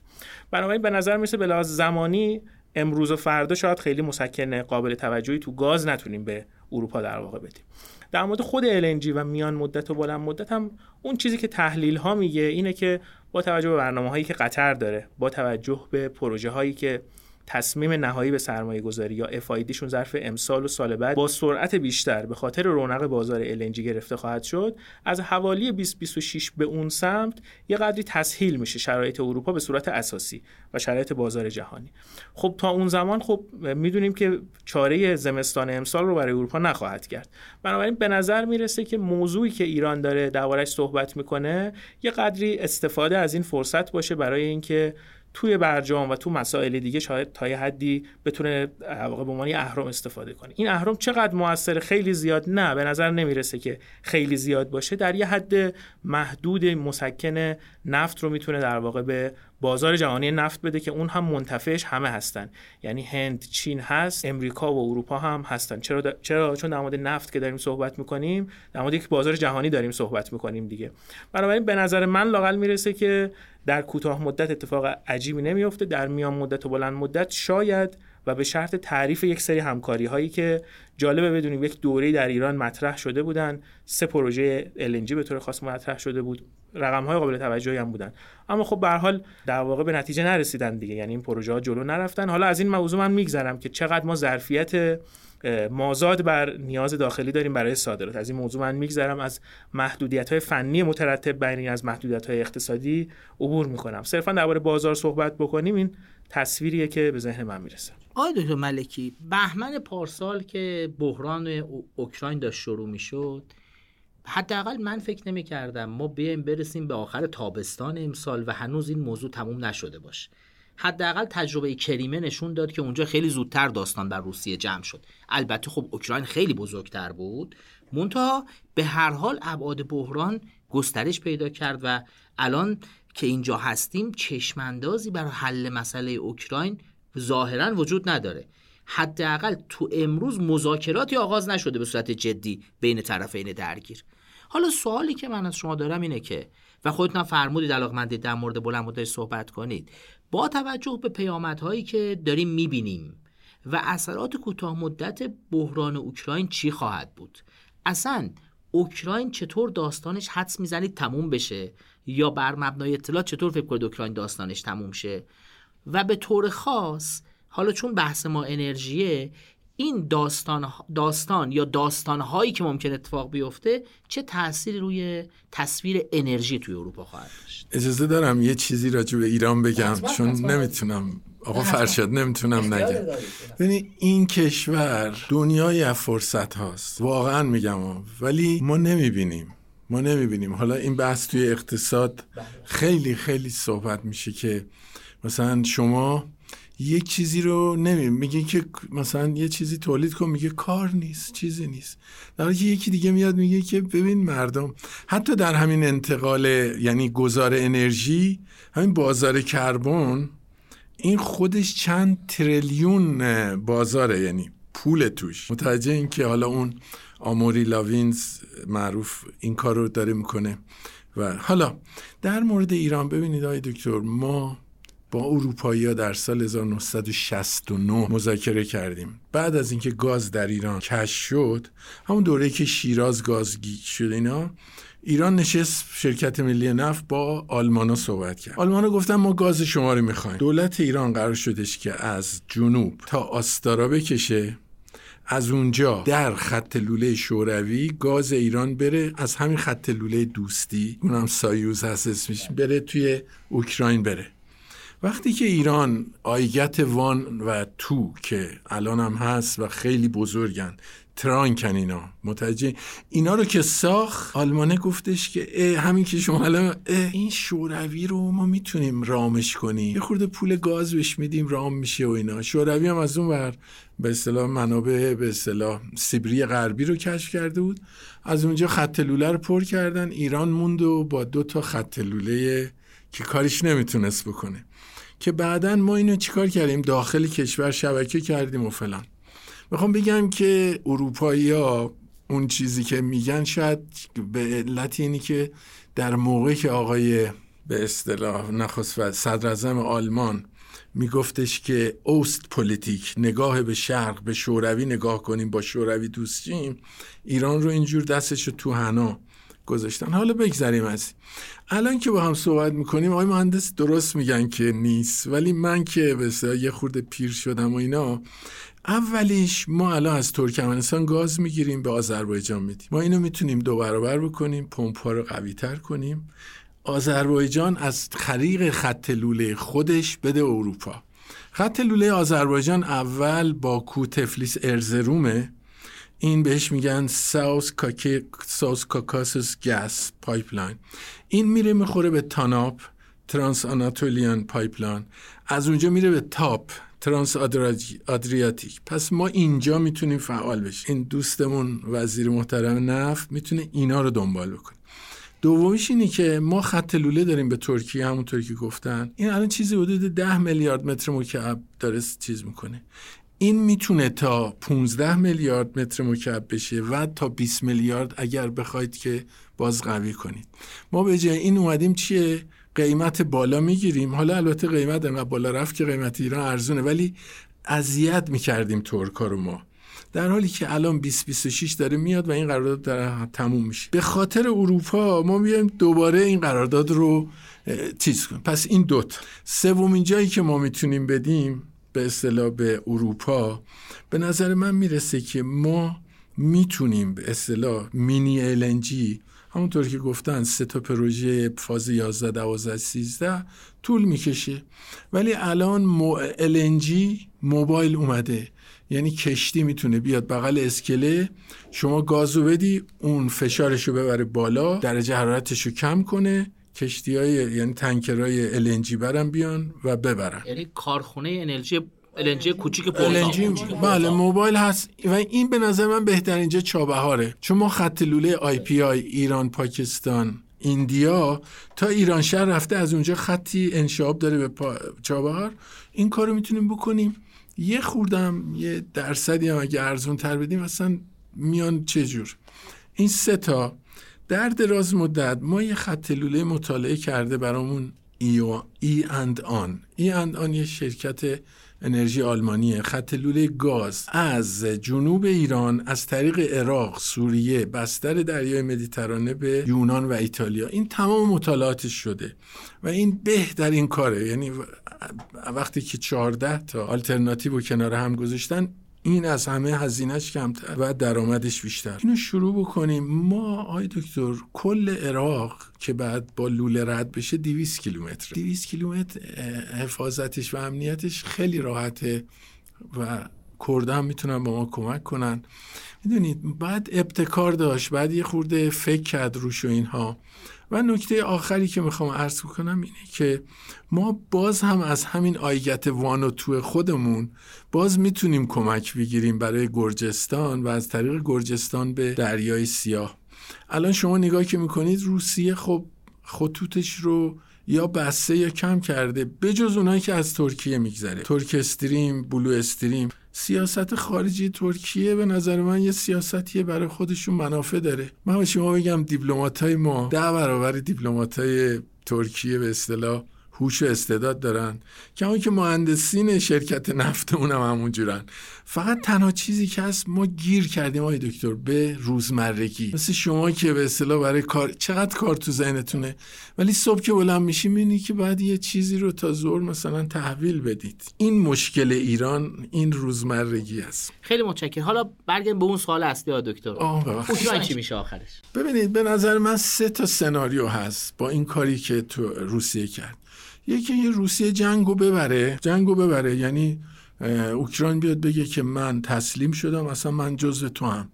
بنابراین به نظر می‌رسه به لحاظ زمانی امروز و فردا شاید خیلی مسکن قابل توجهی تو گاز نتونیم به اروپا در واقع بدیم. در مورد خود LNG و میان مدت و بلند مدت هم اون چیزی که تحلیل ها میگه اینه که با توجه به برنامه هایی که قطر داره با توجه به پروژه هایی که تصمیم نهایی به سرمایه گذاری یا افایدیشون ظرف امسال و سال بعد با سرعت بیشتر به خاطر رونق بازار LNG گرفته خواهد شد از حوالی 2026 به اون سمت یه قدری تسهیل میشه شرایط اروپا به صورت اساسی و شرایط بازار جهانی. خب تا اون زمان خب می‌دونیم که چاره زمستان امسال رو برای اروپا نخواهد کرد. بنابراین به نظر می‌رسه که موضوعی که ایران داره دربارش صحبت می‌کنه یه قدری استفاده از این فرصت باشه برای اینکه توی برجام و تو مسائل دیگه شاید تا یه حدی بتونه واقع به عنوان اهرم استفاده کنه. این اهرم چقدر موثر؟ خیلی زیاد نه. به نظر نمی‌رسه که خیلی زیاد باشه. در یه حد محدود مسکن نفت رو می‌تونه در واقع به بازار جهانی نفت بده که اون هم منتفعش همه هستن. یعنی هند چین هست امریکا و اروپا هم هستن. چرا چرا؟ چون در مورد نفت که داریم صحبت می‌کنیم در مورد یک بازار جهانی داریم صحبت می‌کنیم دیگه. بنابراین به نظر من لاقل می‌رسه که در کوتاه مدت اتفاق عجیبی نمیفته در میان مدت و بلند مدت شاید و به شرط تعریف یک سری همکاری هایی که جالبه بدونیم یک دوره در ایران مطرح شده بودن. سه پروژه LNG به طور خاص مطرح شده بود. رقم های قابل توجهی هم بودن. اما خب به حال در واقع به نتیجه نرسیدن دیگه. یعنی این پروژه ها جلو نرفتن. حالا از این موضوع من میگذرم که چقدر ما ظرفیت مازاد بر نیاز داخلی داریم برای صادرات. از این موضوع من میگذرم. از محدودیت های فنی مترتب بر از محدودیت های اقتصادی عبور می‌کنم. صرفا درباره بازار صحبت بکنیم. این تصویریه که به ذهن من می‌رسه. آقای دکتر ملکی بهمن پارسال که بحران اوکراین داشت شروع می‌شد حداقل من فکر نمی کردم ما بیایم برسیم به آخر تابستان امسال و هنوز این موضوع تموم نشده باشه. حداقل تجربه کریمه نشون داد که اونجا خیلی زودتر داستان بر روسیه جمع شد. البته خب اوکراین خیلی بزرگتر بود. منتها به هر حال ابعاد بحران گسترش پیدا کرد و الان که اینجا هستیم چشماندازی برای حل مسئله اوکراین ظاهرا وجود نداره. حداقل تو امروز مذاکراتی آغاز نشده به صورت جدی بین طرفین درگیر. حالا سوالی که من از شما دارم اینه که و خودتون فرمودید علاقمندید در مورد بلند مدت صحبت کنید با توجه به پیامدهایی که داریم می‌بینیم و اثرات کوتاه مدت بحران اوکراین چی خواهد بود؟ اصلا اوکراین چطور داستانش حدس می‌زنید تموم بشه؟ یا بر مبنای اطلاع چطور فکر کنید اوکراین داستانش تموم شه؟ و به طور خاص حالا چون بحث ما انرژیه این داستان, داستان یا داستان هایی که ممکن اتفاق بیفته چه تأثیری روی تصویر انرژی توی اروپا خواهد داشت؟ اجازه دارم یه چیزی راجع به ایران بگم چون نمی‌تونم آقا فرشاد نمی‌تونم نگم. ببین این کشور دنیای از فرصت هاست. واقعا میگم ولی ما نمی‌بینیم. ما نمی‌بینیم. حالا این بحث توی اقتصاد بله. خیلی خیلی صحبت میشه که مثلا شما یک چیزی رو نمی میگه که مثلا یه چیزی تولید کن میگه کار نیست چیزی نیست. در حالی که یکی دیگه میاد میگه که ببین مردم حتی در همین انتقال یعنی گذار انرژی همین بازار کربن این خودش چند تریلیون بازاره یعنی پول توش. متوجه این که حالا اون آموری لاوینز معروف این کار رو داره می‌کنه و حالا در مورد ایران ببینید آقای دکتر ما با اروپایی ها در سال 1969 مذاکره کردیم. بعد از اینکه گاز در ایران کش شد همون دوره که شیراز گاز گیج شد اینا ایران نشست شرکت ملی نفت با آلمانا صحبت کرد. آلمانا گفتن ما گاز شما رو می‌خوایم. دولت ایران قرار شدش که از جنوب تا آستارا بکشه. از اونجا در خط لوله شوروی گاز ایران بره از همین خط لوله دوستی اونم سایوز هست اسمش بره توی اوکراین بره. وقتی که ایران آیگت وان و تو که الان هم هست و خیلی بزرگن ترانکن اینا متوجه؟ اینا رو که ساخت آلمانه گفتش که همین که شما الان این شوروی رو ما می‌تونیم رامش کنیم. یه خورده پول گاز بهش میدیم رام میشه و اینا. شوروی هم از اون ور به اصطلاح منابع به اصطلاح سیبری غربی رو کشف کرده بود. از اونجا خط لوله رو پر کردن. ایران موند و با دو تا خط لوله که کاریش نمی‌تونست بکنه. که بعدا ما اینو چیکار کردیم؟ داخل کشور شبکه کردیم و فلان. می‌خوام بگم که اروپایی ها اون چیزی که میگن شاید به علت اینی که در موقعی که آقای به اصطلاح نخست و صدر آلمان میگفتش که Ostpolitik نگاه به شرق به شوروی نگاه کنیم با شوروی دوستیم ایران رو اینجور دستش رو تو حنا گذاشتن. حالا بگذریم از الان که با هم صحبت می‌کنیم آقای مهندس درست میگن که نیست ولی من که به یه خورده پیر شدم و اینا اولیش ما الان از ترکمنستان گاز می‌گیریم به آذربایجان میدیم. ما اینو می‌تونیم دو برابر بکنیم پمپ ها رو قوی تر کنیم. آذربایجان از خریق خط لوله خودش بده اروپا. خط لوله آذربایجان اول باکو تفلیس ارزرومه. این بهش میگن South, کاکی، South Caucasus Gas Pipeline. این میره می‌خوره به TANAP Trans-Anatolian Pipeline. از اونجا میره به TAP. Trans Adriatic پس ما اینجا می‌تونیم فعال بشیم. این دوستمون وزیر محترم نفت می‌تونه اینا رو دنبال بکنه. دومیش اینه که ما خط لوله داریم به ترکیه همونطور که گفتن. این الان چیزی حدود ده میلیارد متر مکعب داره چیز می‌کنه. این می‌تونه تا 15 میلیارد متر مکعب بشه و تا 20 میلیارد اگر بخواید که باز قوی کنید. ما به جای این اومدیم چیه؟ قیمت بالا می‌گیریم. حالا البته قیمت انقدر بالا رفت که قیمت ایران ارزونه ولی اذیت می‌کردیم ترکا رو ما. در حالی که الان 2026 داره میاد و این قرارداد داره تموم میشه. به خاطر اروپا ما میایم دوباره این قرارداد رو چیز کنیم. پس این دوت سومین جایی که ما می‌تونیم بدیم به اصطلاح به اروپا به نظر من می‌رسه که ما می‌تونیم به اصطلاح مینی النجی همونطور که گفتن سه تا پروژه فاز 11 12 13 طول می‌کشه. ولی الان LNG موبایل اومده. یعنی کشتی می‌تونه بیاد بغل اسکله. شما گازو بدی اون فشارش رو ببره بالا. درجه حرارتش رو کم کنه. کشتی های یعنی تنکرهای LNG برن بیان و ببرن. یعنی کارخونه انرژی LNG کوچیک بله mobile هست و این به نظر من بهترین جا چابهاره. چون ما خط لوله IPI ایران پاکستان India تا ایرانشهر رفته از اونجا خطی انشعاب داره به چابهار. این کارو می‌تونیم بکنیم. یه خوردم یه درصدی هم اگه ارزون تر بدیم اصلا میان چجور این سه تا. در دراز مدت ما یه خط لوله مطالعه کرده برامون ای اند آن. ای اند آن یه شرکت انرژی آلمانیه. خط لوله گاز. از جنوب ایران از طریق عراق سوریه بستر دریای مدیترانه به یونان و ایتالیا. این تمام مطالعاتش شده. و این بهترین کاره. یعنی وقتی که 14 تا آلترناتیو کنار هم گذاشتن این از همه هزینهش کمتر و درآمدش بیشتر. اینو شروع بکنیم. ما آی دکتر کل عراق که بعد با لوله رد بشه 200 کیلومتر 200 کیلومتر حفاظتش و امنیتش خیلی راحته و کرده هم می‌تونن با ما کمک کنن. می‌دونید بعد ابتکار داشت بعد یه خورده فکر کرد روش و اینها. و نکته آخری که می‌خوام عرض کنم اینه که ما باز هم از همین آیگت تو خودمون باز می‌تونیم کمک بگیریم برای گرجستان و از طریق گرجستان به دریای سیاه. الان شما نگاه که می‌کنید روسیه خب خطوطش رو یا بسته کم کرده بجز اونایی که از ترکیه میگذره. ترک استریم بلو استریم. سیاست خارجی ترکیه به نظر من یه سیاستیه برای خودشون منافع داره. من به شما بگم دیپلمات های ما ده برابر دیپلمات های ترکیه به اصطلاح. هوش و استعداد دارن. کما که مهندسین شرکت نفت اونم همون جورن. فقط تنها چیزی که هست ما گیر کردیم آقای دکتر به روزمرگی. مثل شما که به اصطلاح برای کار چقدر کار تو ذهنتونه ولی صبح که بلند میشی می‌بینی که بعد یه چیزی رو تا زور مثلا تحویل بدید. این مشکل ایران این روزمرگی است خیلی متشکرم. حالا برگردیم به اون سوال اصلی آقای دکتر. اوکراین چی میشه آخرش؟ ببینید به نظر من سه تا سناریو هست با این کاری که تو روسیه کرد. یکی یه روسیه جنگو ببره جنگو ببره یعنی اوکراین بیاد بگه که من تسلیم شدم اصلا من جزو تو هم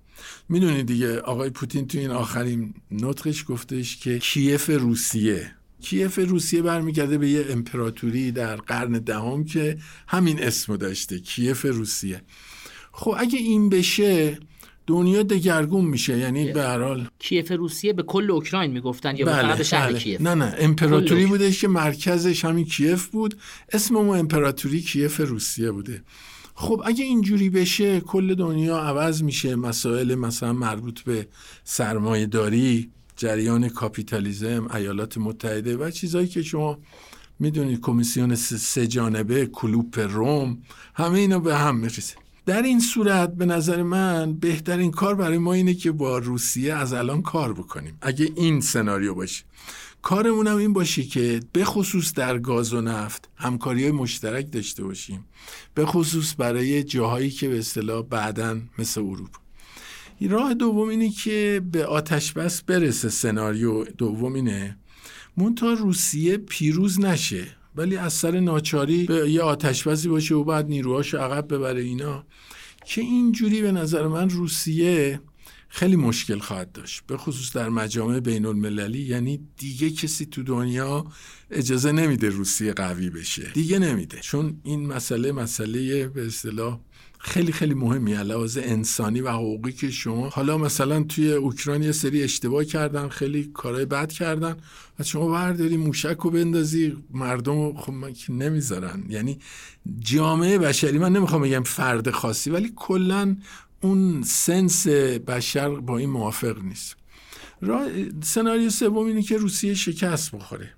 می‌دونی دیگه آقای پوتین تو این آخرین نطقش گفتش که کیف روسیه. کیف روسیه برمیگرده به یه امپراتوری در قرن دهم که همین اسمو داشته کیف روسیه. خب اگه این بشه دنیا دگرگون میشه یعنی به هر حال. کیف روسیه به کل اوکراین می‌گفتن یا بله، به شهر بله. کیف. نه نه امپراتوری بودش که مرکزش همین کیف بود. اسم اون امپراتوری کیف روسیه بوده. خب اگه اینجوری بشه کل دنیا عوض میشه. مسائل مثلا مربوط به سرمایه داری جریان کاپیتالیزم ایالات متحده و چیزهایی که شما می‌دونید کمیسیون سه جانبه کلوپ روم همه اینا به هم میریزه. در این صورت به نظر من بهترین کار برای ما اینه که با روسیه از الان کار بکنیم. اگه این سناریو باشه. کارمون هم این باشه که به خصوص در گاز و نفت همکاری های مشترک داشته باشیم. به خصوص برای جاهایی که به اصطلاح بعدا مثل اروپا. راه دوم اینه که به آتش بس برسه. سناریو دوم اینه. مونتا روسیه پیروز نشه. ولی از سر ناچاری به یه آتشبازی باشه و بعد نیروهاش عقب ببره اینا. که اینجوری به نظر من روسیه خیلی مشکل خواهد داشت به خصوص در مجامع بین المللی یعنی دیگه کسی تو دنیا اجازه نمیده روسیه قوی بشه. دیگه نمیده. چون این مسئله مسئله به اصطلاح خیلی خیلی مهمی لحاظ انسانی و حقوقی که شما حالا مثلا توی اوکراین یه سری اشتباه کردن خیلی کارهای بد کردن و شما برداری موشک رو بندازی مردم خب نمی‌ذارن. یعنی جامعه بشری من نمی‌خوام بگم فرد خاصی ولی کلا اون سنس بشر با این موافق نیست. سناریو سوم اینه که روسیه شکست بخوره.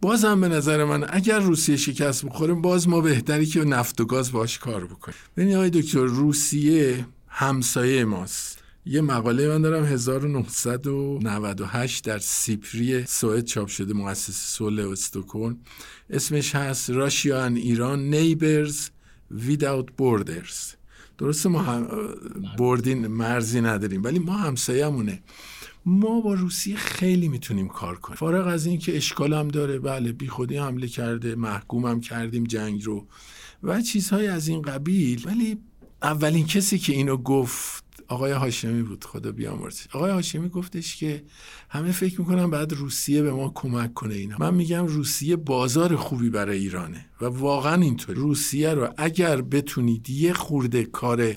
بازم به نظر من اگر روسیه شکست بخوره باز ما بهتری که نفت و گاز باش کار بکنیم. ببینید آقای دکتر روسیه همسایه ماست. یه مقاله من دارم 1998 در سیپری سوئد چاپ شده مؤسسه سول استوکن اسمش هست راشیا ان ایران نیبرز ویداوت بوردرز درسته ما هم بردین مرزی نداریم ولی ما همسایه‌مونه. ما با روسیه خیلی می‌تونیم کار کنیم. فارغ از اینکه اشکال هم داره بله بی خودی حمله کرده محکوم هم کردیم جنگ رو و چیزهای از این قبیل. ولی اولین کسی که اینو گفت آقای هاشمی بود خدا بیامرزش آقای هاشمی گفتش که همه فکر می‌کنن بعد روسیه به ما کمک کنه اینا. من میگم روسیه بازار خوبی برای ایرانه و واقعا اینطور روسیه رو اگر بتونید یه خورده کار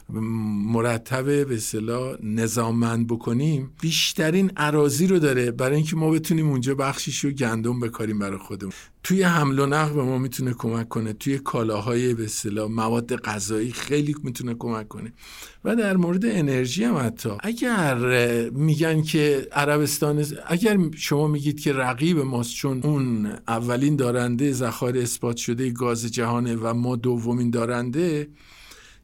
مرتب به اصطلاح نظاممند بکنیم بیشترین عراضی رو داره برای اینکه ما بتونیم اونجا بخشیش رو گندم بکاریم برای خودمون. توی حمل و نقل به ما می‌تونه کمک کنه. توی کالاهای به اصطلاح مواد غذایی خیلی می‌تونه کمک کنه. و در مورد انرژی هم حتی. اگر میگن که عربستان اگر شما میگید که رقیب ماست چون اون اولین دارنده ذخایر اثبات شده گاز جهانه و ما دومین دارنده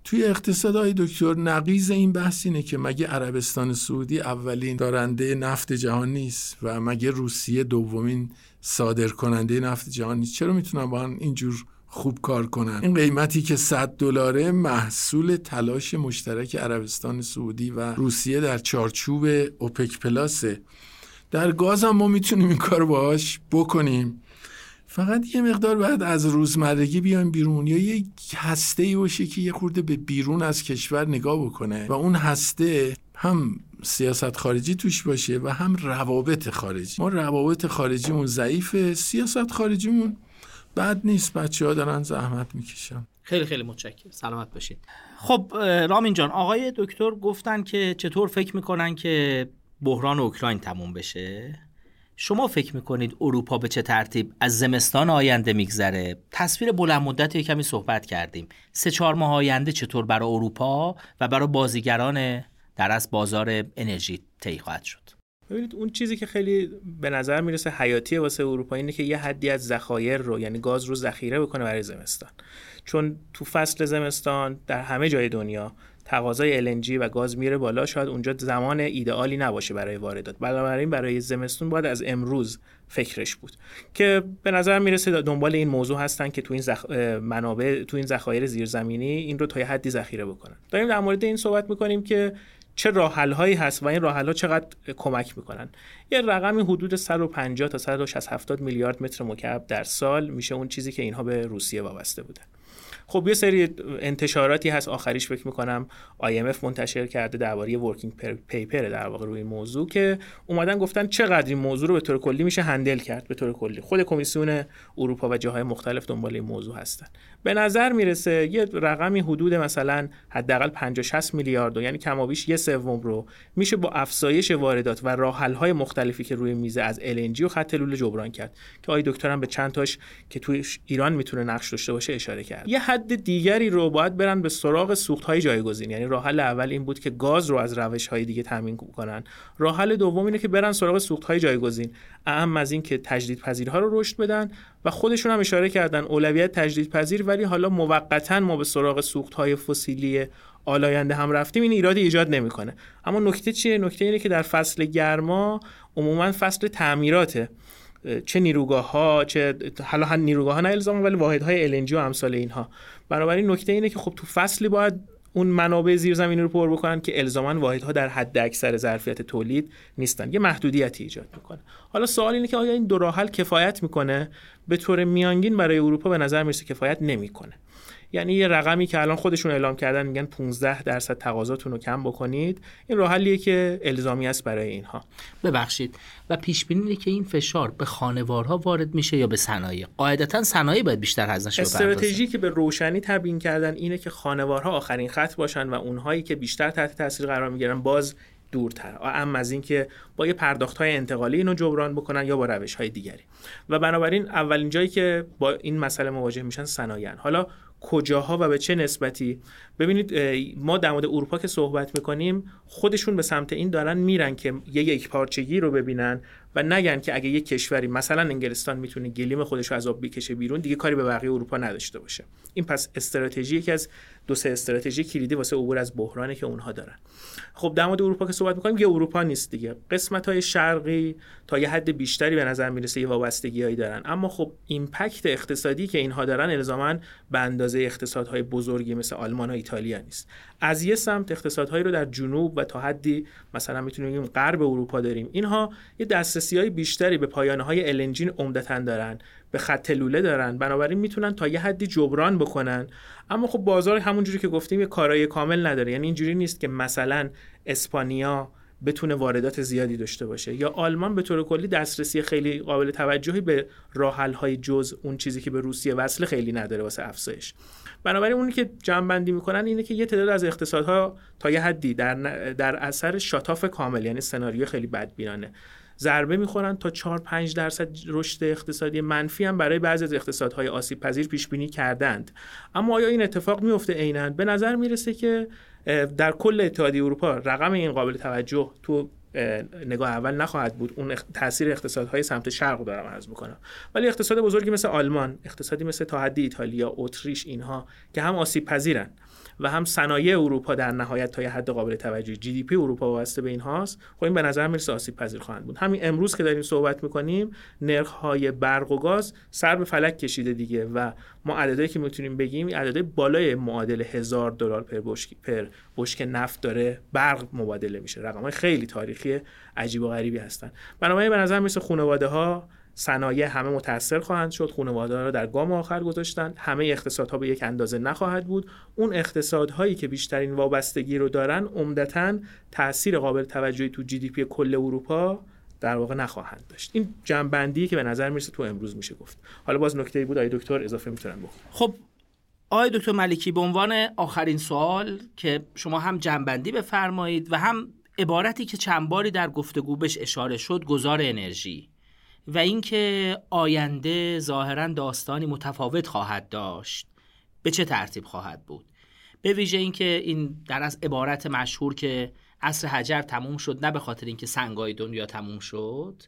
توی اقتصاد های دکتر نقیز این بحث اینه که مگه عربستان سعودی اولین دارنده نفت جهان نیست و مگه روسیه دومین صادر کننده نفت جهان نیست چرا می‌تونن با هم اینجور خوب کار کنن؟ این قیمتی که 100 دلاره محصول تلاش مشترک عربستان سعودی و روسیه در چارچوب اوپک پلاسه در گاز هم ما می‌تونیم این کار باهاش بکنیم. فقط یه مقدار بعد از روزمرگی بیایم بیرون. یا یه هسته ای باشه که یه خورده به بیرون از کشور نگاه بکنه. و اون هسته هم سیاست خارجی توش باشه و هم روابط خارجی. ما روابط خارجیمون ضعیفه سیاست خارجیمون بد نیست. بچه ها دارن زحمت می‌کشن. خیلی خیلی متشکرم. سلامت باشید خب رامین جان آقای دکتر گفتن که چطور فکر می‌کنن که بحران اوکراین تموم بشه؟ شما فکر می‌کنید اروپا به چه ترتیب از زمستان آینده میگذره؟ تصویر بلند مدت کمی صحبت کردیم. سه چهار ماه آینده چطور برای اروپا و برای بازیگران در از بازار انرژی طی خواهد شد. ببینید اون چیزی که خیلی به نظر می‌رسه حیاتی واسه اروپا اینه که یه حدی از ذخایر رو یعنی گاز رو ذخیره بکنه برای زمستان. چون تو فصل زمستان در همه جای دنیا تقاضای LNG و گاز میره بالا شاید اونجا زمان ایدئالی نباشه برای واردات. بنابراین برای زمستون باید از امروز فکرش بود که به نظر می‌رسه دنبال این موضوع هستن که تو این زخ... منابع تو این ذخایر زیرزمینی این رو تا یه حدی ذخیره بکنن. داریم در مورد این صحبت می‌کنیم که چه راحل هایی هست و این راحل ها چقدر کمک می‌کنن. یه رقمی حدود 150 تا 160 70 میلیارد متر مکعب در سال میشه اون چیزی که اینها به روسیه وابسته بودن. خب یه سری انتشاراتی هست آخریش فکر می‌کنم IMF منتشر کرده درباره ورکینگ پیپر در واقع روی موضوع که اومدن گفتن چقدر این موضوع رو به طور کلی میشه هندل کرد به طور کلی. خود کمیسیون اروپا و جاهای مختلف دنبال این موضوع هستن. به نظر می‌رسه یه رقمی حدود مثلا حداقل 50 60 میلیارد یعنی کمابیش یه سوم رو میشه با افزایش واردات و راه های مختلفی که روی میزه از LNG و خط لوله جبران کرد که آقای دکترم به چند تاش که توی ایران می‌تونه نقش داشته باشه اشاره کرد. یه حد دیگری رو باید برن به سراغ سوخت های جایگزین. یعنی راه حل اول این بود که گاز رو از روش های دیگه تامین کنن. راه حل دوم اینه که برن سراغ سوخت های جایگزین. اهم از این که تجدید پذیرها رو رشد بدن و خودشون هم اشاره کردن اولویت تجدید پذیر ولی حالا موقتا ما به سراغ سوخت های فسیلی آلاینده هم رفتیم. این ایرادی ایجاد نمی‌کنه. اما نکته چیه؟ نکته اینه که در فصل گرما عموما فصل تعمیراته. چه نیروگاه ها چه حالا هم نیروگاه ها نه الزاما ولی واحد های LNG و امثال اینها. بنابراین نکته اینه که خب تو فصلی باید اون منابع زیرزمینی رو پر بکنن که الزاما واحدها در حد اکثر ظرفیت تولید نیستن. یه محدودیتی ایجاد می‌کنه. حالا سوال اینه که آیا این دو راه کفایت می‌کنه؟ به طور میانگین برای اروپا به نظر می‌رسه کفایت نمی‌کنه. یعنی یه رقمی که الان خودشون اعلام کردن میگن 15 درصد تقاضاتون رو کم بکنید. این راه حلیه که الزامی است برای اینها. ببخشید. و پیش بینی که این فشار به خانوارها وارد میشه یا به صنایع؟ قاعدتا صنایع باید بیشتر هزینه استراتژی که به روشنی تبیین کردن اینه که خانوارها آخرین خط باشن و اونهایی که بیشتر تحت تاثیر قرار می‌گیرن باز دورتر. اما از اینکه با یه پرداخت های انتقالی اینو جبران بکنن یا با روش های دیگری. و بنابراین اولین جایی که با این مسئله مواجه میشن صنایع حالا کجاها و به چه نسبتی ببینید ما در مورد اروپا که صحبت می‌کنیم خودشون به سمت این دارن میرن که یه یک پارچگی رو ببینن و نگن که اگه یه کشوری مثلا انگلستان می‌تونه گلیم خودش رو از آب بکشه بیرون دیگه کاری به بقیه اروپا نداشته باشه. این پس استراتژی یکی از دو سه استراتژی کلیدی واسه عبور از بحرانی که اونها دارن. خب در مورد اروپا که صحبت می‌کنیم یه اروپا نیست دیگه. قسمت های شرقی تا یه حد بیشتری به نظر می‌رسه یه وابستگیهایی دارن. اما خب ایمپکت اقتصادی که اینها دارن الزاما به حوزه اقتصادهای بزرگی مثل آلمان و ایتالیا نیست. از یه سمت اقتصادهایی رو در جنوب و تا حدی مثلا می‌تونیم بگیم غرب اروپا داریم. اینها یه دسترسی های بیشتری به پایانه های النجین عمدتا دارن به خط لوله دارن. بنابراین می‌تونن تا یه حدی جبران بکنن. اما خب بازار همونجوری که گفتیم یه کارایی کامل نداره. یعنی اینجوری نیست که مثلا اسپانیا بتونه واردات زیادی داشته باشه. یا آلمان به طور کلی دسترسی خیلی قابل توجهی به راه های جز اون چیزی که به روسیه وصل خیلی نداره واسه افزایش. بنابراین اونی که جمع می‌کنن اینه که یه تعداد از اقتصادها تا یه حدی در, در اثر شاتاف کامل یعنی سناریو خیلی بدبینانه. ضربه می‌خورن تا 4 5 درصد رشد اقتصادی منفی هم برای بعضی از اقتصادهای آسیب پذیر پیش بینی کردند. اما آیا این اتفاق میفته عینا؟ به نظر می‌رسه که در کل اتحادیه اروپا رقم این قابل توجه تو نگاه اول نخواهد بود. اون تاثیر اقتصادهای سمت شرق دارم عرض می‌کنم. ولی اقتصاد بزرگی مثل آلمان اقتصادی مثل تا حدی ایتالیا اتریش اینها که هم آسیب پذیرن و هم صنایع اروپا در نهایت تا یه حد قابل توجه جی دی پی اروپا وابسته به اینهاست. خب این به نظر می‌رسه آسیب پذیر خواهند بود. همین امروز که داریم صحبت می‌کنیم نرخ های برق و گاز سر به فلک کشیده دیگه و ما عددی که می‌تونیم بگیم عدد بالای معادل هزار دلار پر بشک پر بشک نفت داره. برق مبادله میشه. رقم های خیلی تاریخی عجیب و غریبی هستن. بنابراین به نظر می‌رسه خانواده ها صنایع همه متاثر خواهند شد خانواده را در گام آخر گذاشتن. همه اقتصادها به یک اندازه نخواهد بود. اون اقتصادهایی که بیشترین وابستگی رو دارن عمدتا تاثیر قابل توجهی تو جی دی پی کل اروپا در واقع نخواهند داشت. این جنبندی که به نظر می‌رسه تو امروز میشه گفت. حالا باز نکته بود. آقای دکتر اضافه می‌تونن بکنن خب آقای دکتر ملکی به عنوان آخرین سوال که شما هم جنبندی بفرمایید و هم عبارتی که چند باری در گفتگو بهش اشاره شد گذار انرژی. و اینکه آینده ظاهرا داستانی متفاوت خواهد داشت به چه ترتیب خواهد بود؟ به ویژه اینکه این در از عبارت مشهور که عصر حجر تموم شد نه به خاطر اینکه سنگای دنیا تموم شد.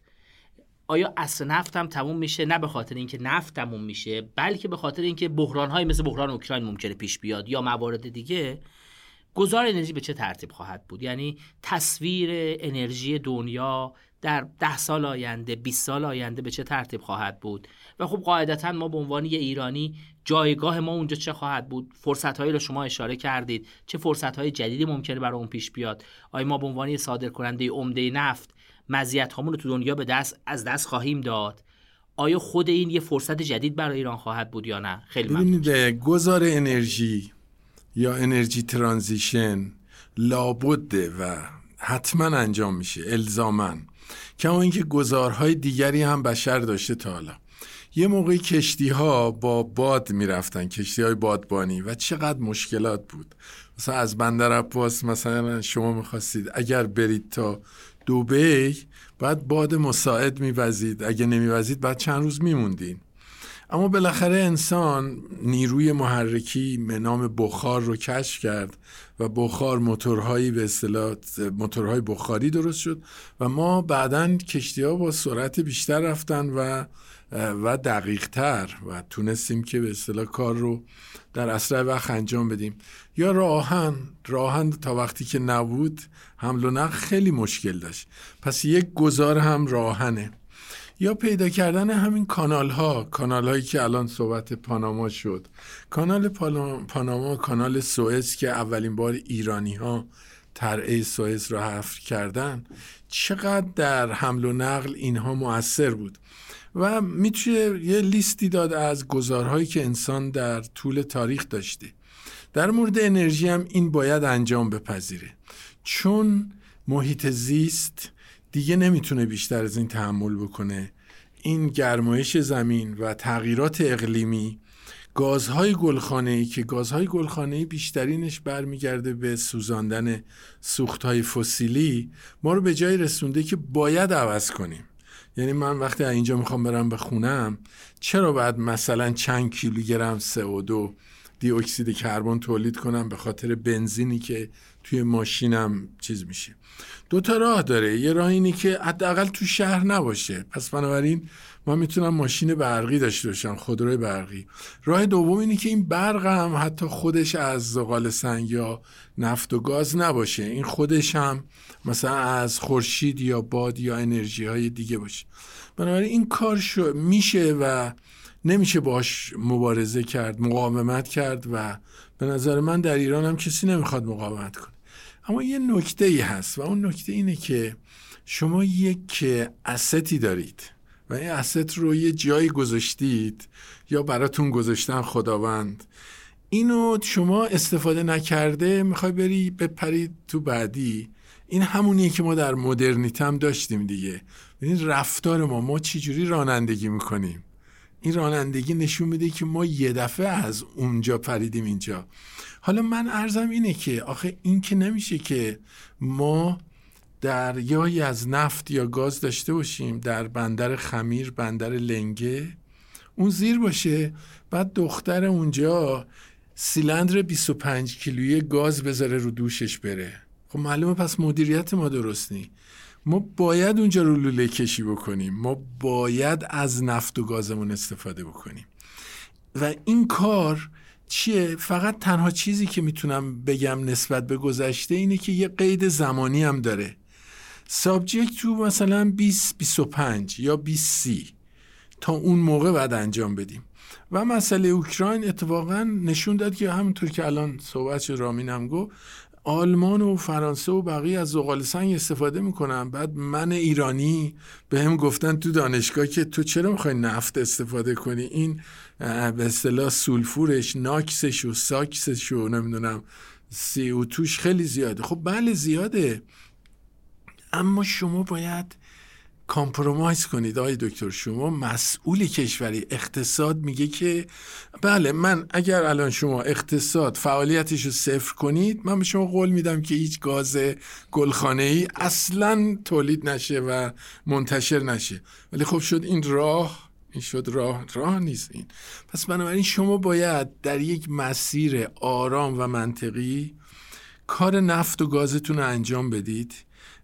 آیا عصر نفت هم تموم میشه؟ نه به خاطر اینکه نفت تموم میشه بلکه به خاطر اینکه بحران مثل بحران اوکراین ممکنه پیش بیاد یا موارد دیگه گذار انرژی به چه ترتیب خواهد بود؟ یعنی تصویر انرژی دنیا در ده سال آینده 20 سال آینده به چه ترتیب خواهد بود؟ و خب قاعدتا ما به عنوان یه ایرانی جایگاه ما اونجا چه خواهد بود؟ فرصت هایی رو شما اشاره کردید. چه فرصت های جدیدی ممکنه برای اون پیش بیاد؟ آیا ما به عنوان صادر کننده عمده نفت مزیت رو تو دنیا به دست از دست خواهیم داد؟ آیا خود این یه فرصت جدید برای ایران خواهد بود یا نه؟ خیلی ببینید گذار انرژی یا انرژی ترانزیشن لابده و حتما انجام میشه الزامن کما اینکه گزارهای دیگری هم بشر داشته تا حالا. یه موقعی کشتی ها با باد می‌رفتن کشتی های بادبانی و چقدر مشکلات بود. مثلا از بندر عباس مثلا شما می‌خواستید اگر برید تا دوبی بعد باد مساعد میوزید. اگه نمیوزید بعد چند روز میموندین. اما بالاخره انسان نیروی محرکی به نام بخار رو کشف کرد و بخار موتورهایی به اصطلاح موتورهای بخاری درست شد و ما بعدا کشتی ها با سرعت بیشتر رفتن و و دقیق تر و تونستیم که به اصطلاح کار رو در اسرع وقت انجام بدیم. یا راهن راهن تا وقتی که نبود حمل و نقل خیلی مشکل داشت. پس یک گذار هم راهنه. یا پیدا کردن همین کانال ها کانال هایی که الان صحبت پاناما شد. کانال پاناما کانال سوئز که اولین بار ایرانی ها ترعه سوئز را حفر کردن چقدر در حمل و نقل اینها مؤثر بود. و می‌تونه یه لیستی داد از گزارهایی که انسان در طول تاریخ داشته. در مورد انرژی هم این باید انجام بپذیره. چون محیط زیست دیگه نمی‌تونه بیشتر از این تحمل بکنه. این گرمایش زمین و تغییرات اقلیمی گازهای گلخانه ای که گازهای گلخانه ای بیشترینش برمیگرده به سوزاندن سوختهای فسیلی ما رو به جای رسونده که باید عوض کنیم. یعنی من وقتی اینجا می‌خوام برم به خونم چرا باید مثلا چند کیلوگرم CO2 دی اکسید کربن تولید کنم به خاطر بنزینی که توی ماشینم چیز میشه. دو تا راه داره. یه راه اینی که حداقل تو شهر نباشه. پس بنابراین ما می‌تونم ماشین برقی داشته باشم خودروی برقی. راه دوم اینه که این برق هم حتی خودش از زغال سنگ یا نفت و گاز نباشه. این خودش هم مثلا از خورشید یا باد یا انرژی های دیگه باشه. بنابراین این کار شو میشه و نمیشه باش مبارزه کرد مقاومت کرد و به نظر من در ایران هم کسی نمی‌خواد مقاومت کنه. اما یه نکته ای هست و اون نکته اینه که شما یک استی دارید و این اسست رو یه جایی گذاشتید یا براتون گذاشتن خداوند. اینو شما استفاده نکرده می‌خوای بری بپرید تو بعدی. این همونیه که ما در مدرنیته هم داشتیم دیگه. این رفتار ما ما چجوری رانندگی می‌کنیم؟ این رانندگی نشون میده که ما یه دفعه از اونجا پریدیم اینجا. حالا من ارزم اینه که آخه این که نمیشه که ما دریایی از نفت یا گاز داشته باشیم در بندر خمیر بندر لنگه اون زیر باشه. بعد دختر اونجا سیلندر 25 کیلویی گاز بذاره رو دوشش بره. خب معلومه پس مدیریت ما درست نی. ما باید اونجا رو لوله کشی بکنیم. ما باید از نفت و گازمون استفاده بکنیم. و این کار چیه؟ فقط تنها چیزی که می‌تونم بگم نسبت به گذشته اینه که یه قید زمانی هم داره. سابجکت تو مثلا 20 25 یا 20 30 تا اون موقع بعد انجام بدیم. و مسئله اوکراین اتفاقا نشون داد که همونطور که الان صحبت رامین هم گفت آلمان و فرانسه و بقیه از زغال سنگ استفاده می‌کنن. بعد من ایرانی به هم گفتن تو دانشگاه که تو چرا می‌خوای نفت استفاده کنی؟ این به اصطلاح سولفورش ناکسش و ساکسش و نمی‌دونم سی او توش خیلی زیاده. خب بله زیاده. اما شما باید کامپرومایز کنید. آقای دکتر شما مسئول کشوری. اقتصاد میگه که بله من اگر الان شما اقتصاد فعالیتش رو صفر کنید من به شما قول میدم که هیچ گاز گلخانه ای اصلا تولید نشه و منتشر نشه. ولی خب شد این راه این شد راه. راه نیست این. پس بنابراین شما باید در یک مسیر آرام و منطقی کار نفت و گازتون رو انجام بدید.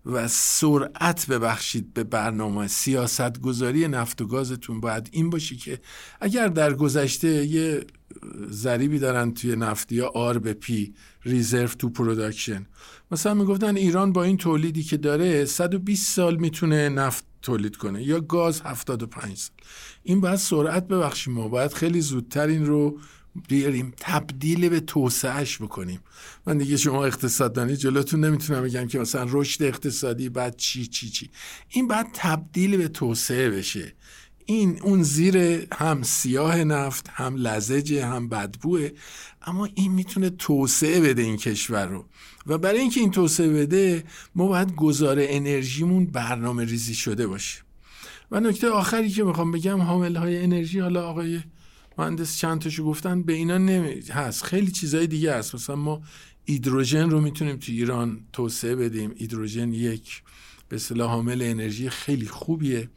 و سرعت ببخشید به برنامه سیاست گذاری نفت و گازتون. باید این باشه که اگر در گذشته یه ضریبی دارن توی نفتی یا R به P reserve to production. مثلا می‌گفتن ایران با این تولیدی که داره 120 سال می‌تونه نفت تولید کنه یا گاز 75 سال. این باید سرعت ببخشیم ما. باید خیلی زودتر این رو بیاریم تبدیل به توسعهش بکنیم. من دیگه شما اقتصاددانی جلوتون نمی‌تونم بگم که مثلا رشد اقتصادی بعد چی چی چی. این بعد تبدیل به توسعه بشه. این اون زیر هم سیاه نفت هم لزجه هم بدبوه اما این می‌تونه توسعه بده این کشور رو. و برای اینکه این توسعه بده ما باید گذار انرژیمون برنامه ریزی شده باشه. و نکته آخری که می‌خوام بگم حامل های انرژی حالا آقای مهندس چند تاشو گفتن به اینا نمی هست. خیلی چیزای دیگه هست. مثلا ما هیدروژن رو می‌تونیم تو ایران توسعه بدیم. هیدروژن یک به اصطلاح حامل انرژی خیلی خوبیه.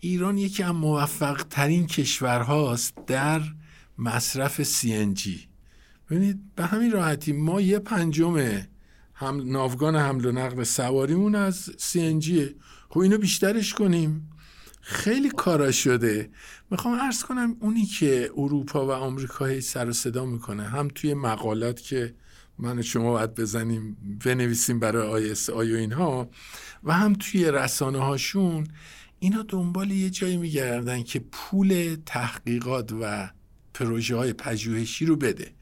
ایران یکی از موفق ترین کشورهاست در مصرف CNG ببینید به همین راحتی ما یه پنجم هم ناوگان حمل و نقل سواریمون از CNG خب اینو بیشترش کنیم. خیلی کارا شده. می‌خوام عرض کنم اونی که اروپا و آمریکا سر و صدا می‌کنه هم توی مقالات که من و شما باید بزنیم بنویسیم برای ISI و اینها و هم توی رسانه هاشون اینا دنبال یه جایی میگردن که پول تحقیقات و پروژه های پژوهشی رو بده.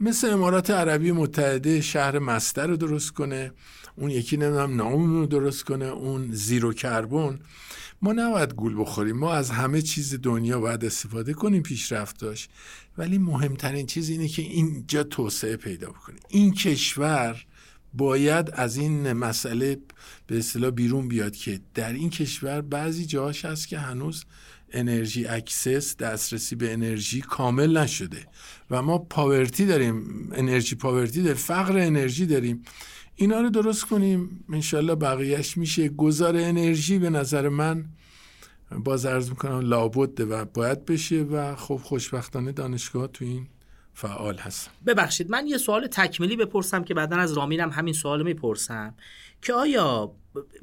مثل امارات عربی متحده شهر مصدر رو درست کنه اون یکی نمی‌دونم نئوم رو درست کنه اون zero carbon. ما نباید گول بخوریم. ما از همه چیز دنیا باید استفاده کنیم پیشرفت داشت ولی مهمترین چیز اینه که اینجا توسعه پیدا بکنه این کشور باید از این مسئله به اصطلاح بیرون بیاد که در این کشور بعضی جاهاش هست که هنوز energy access دسترسی به انرژی کامل نشده. و ما poverty داریم energy poverty داریم فقر انرژی داریم. اینا رو درست کنیم. انشالله بقیهش میشه. گذار انرژی به نظر من. باز عرض می‌کنم لابده و باید بشه و خب خوشبختانه دانشگاه تو این فعال هست ببخشید من یه سوال تکمیلی بپرسم که بعدا از رامینم همین سوال می‌پرسم. که آیا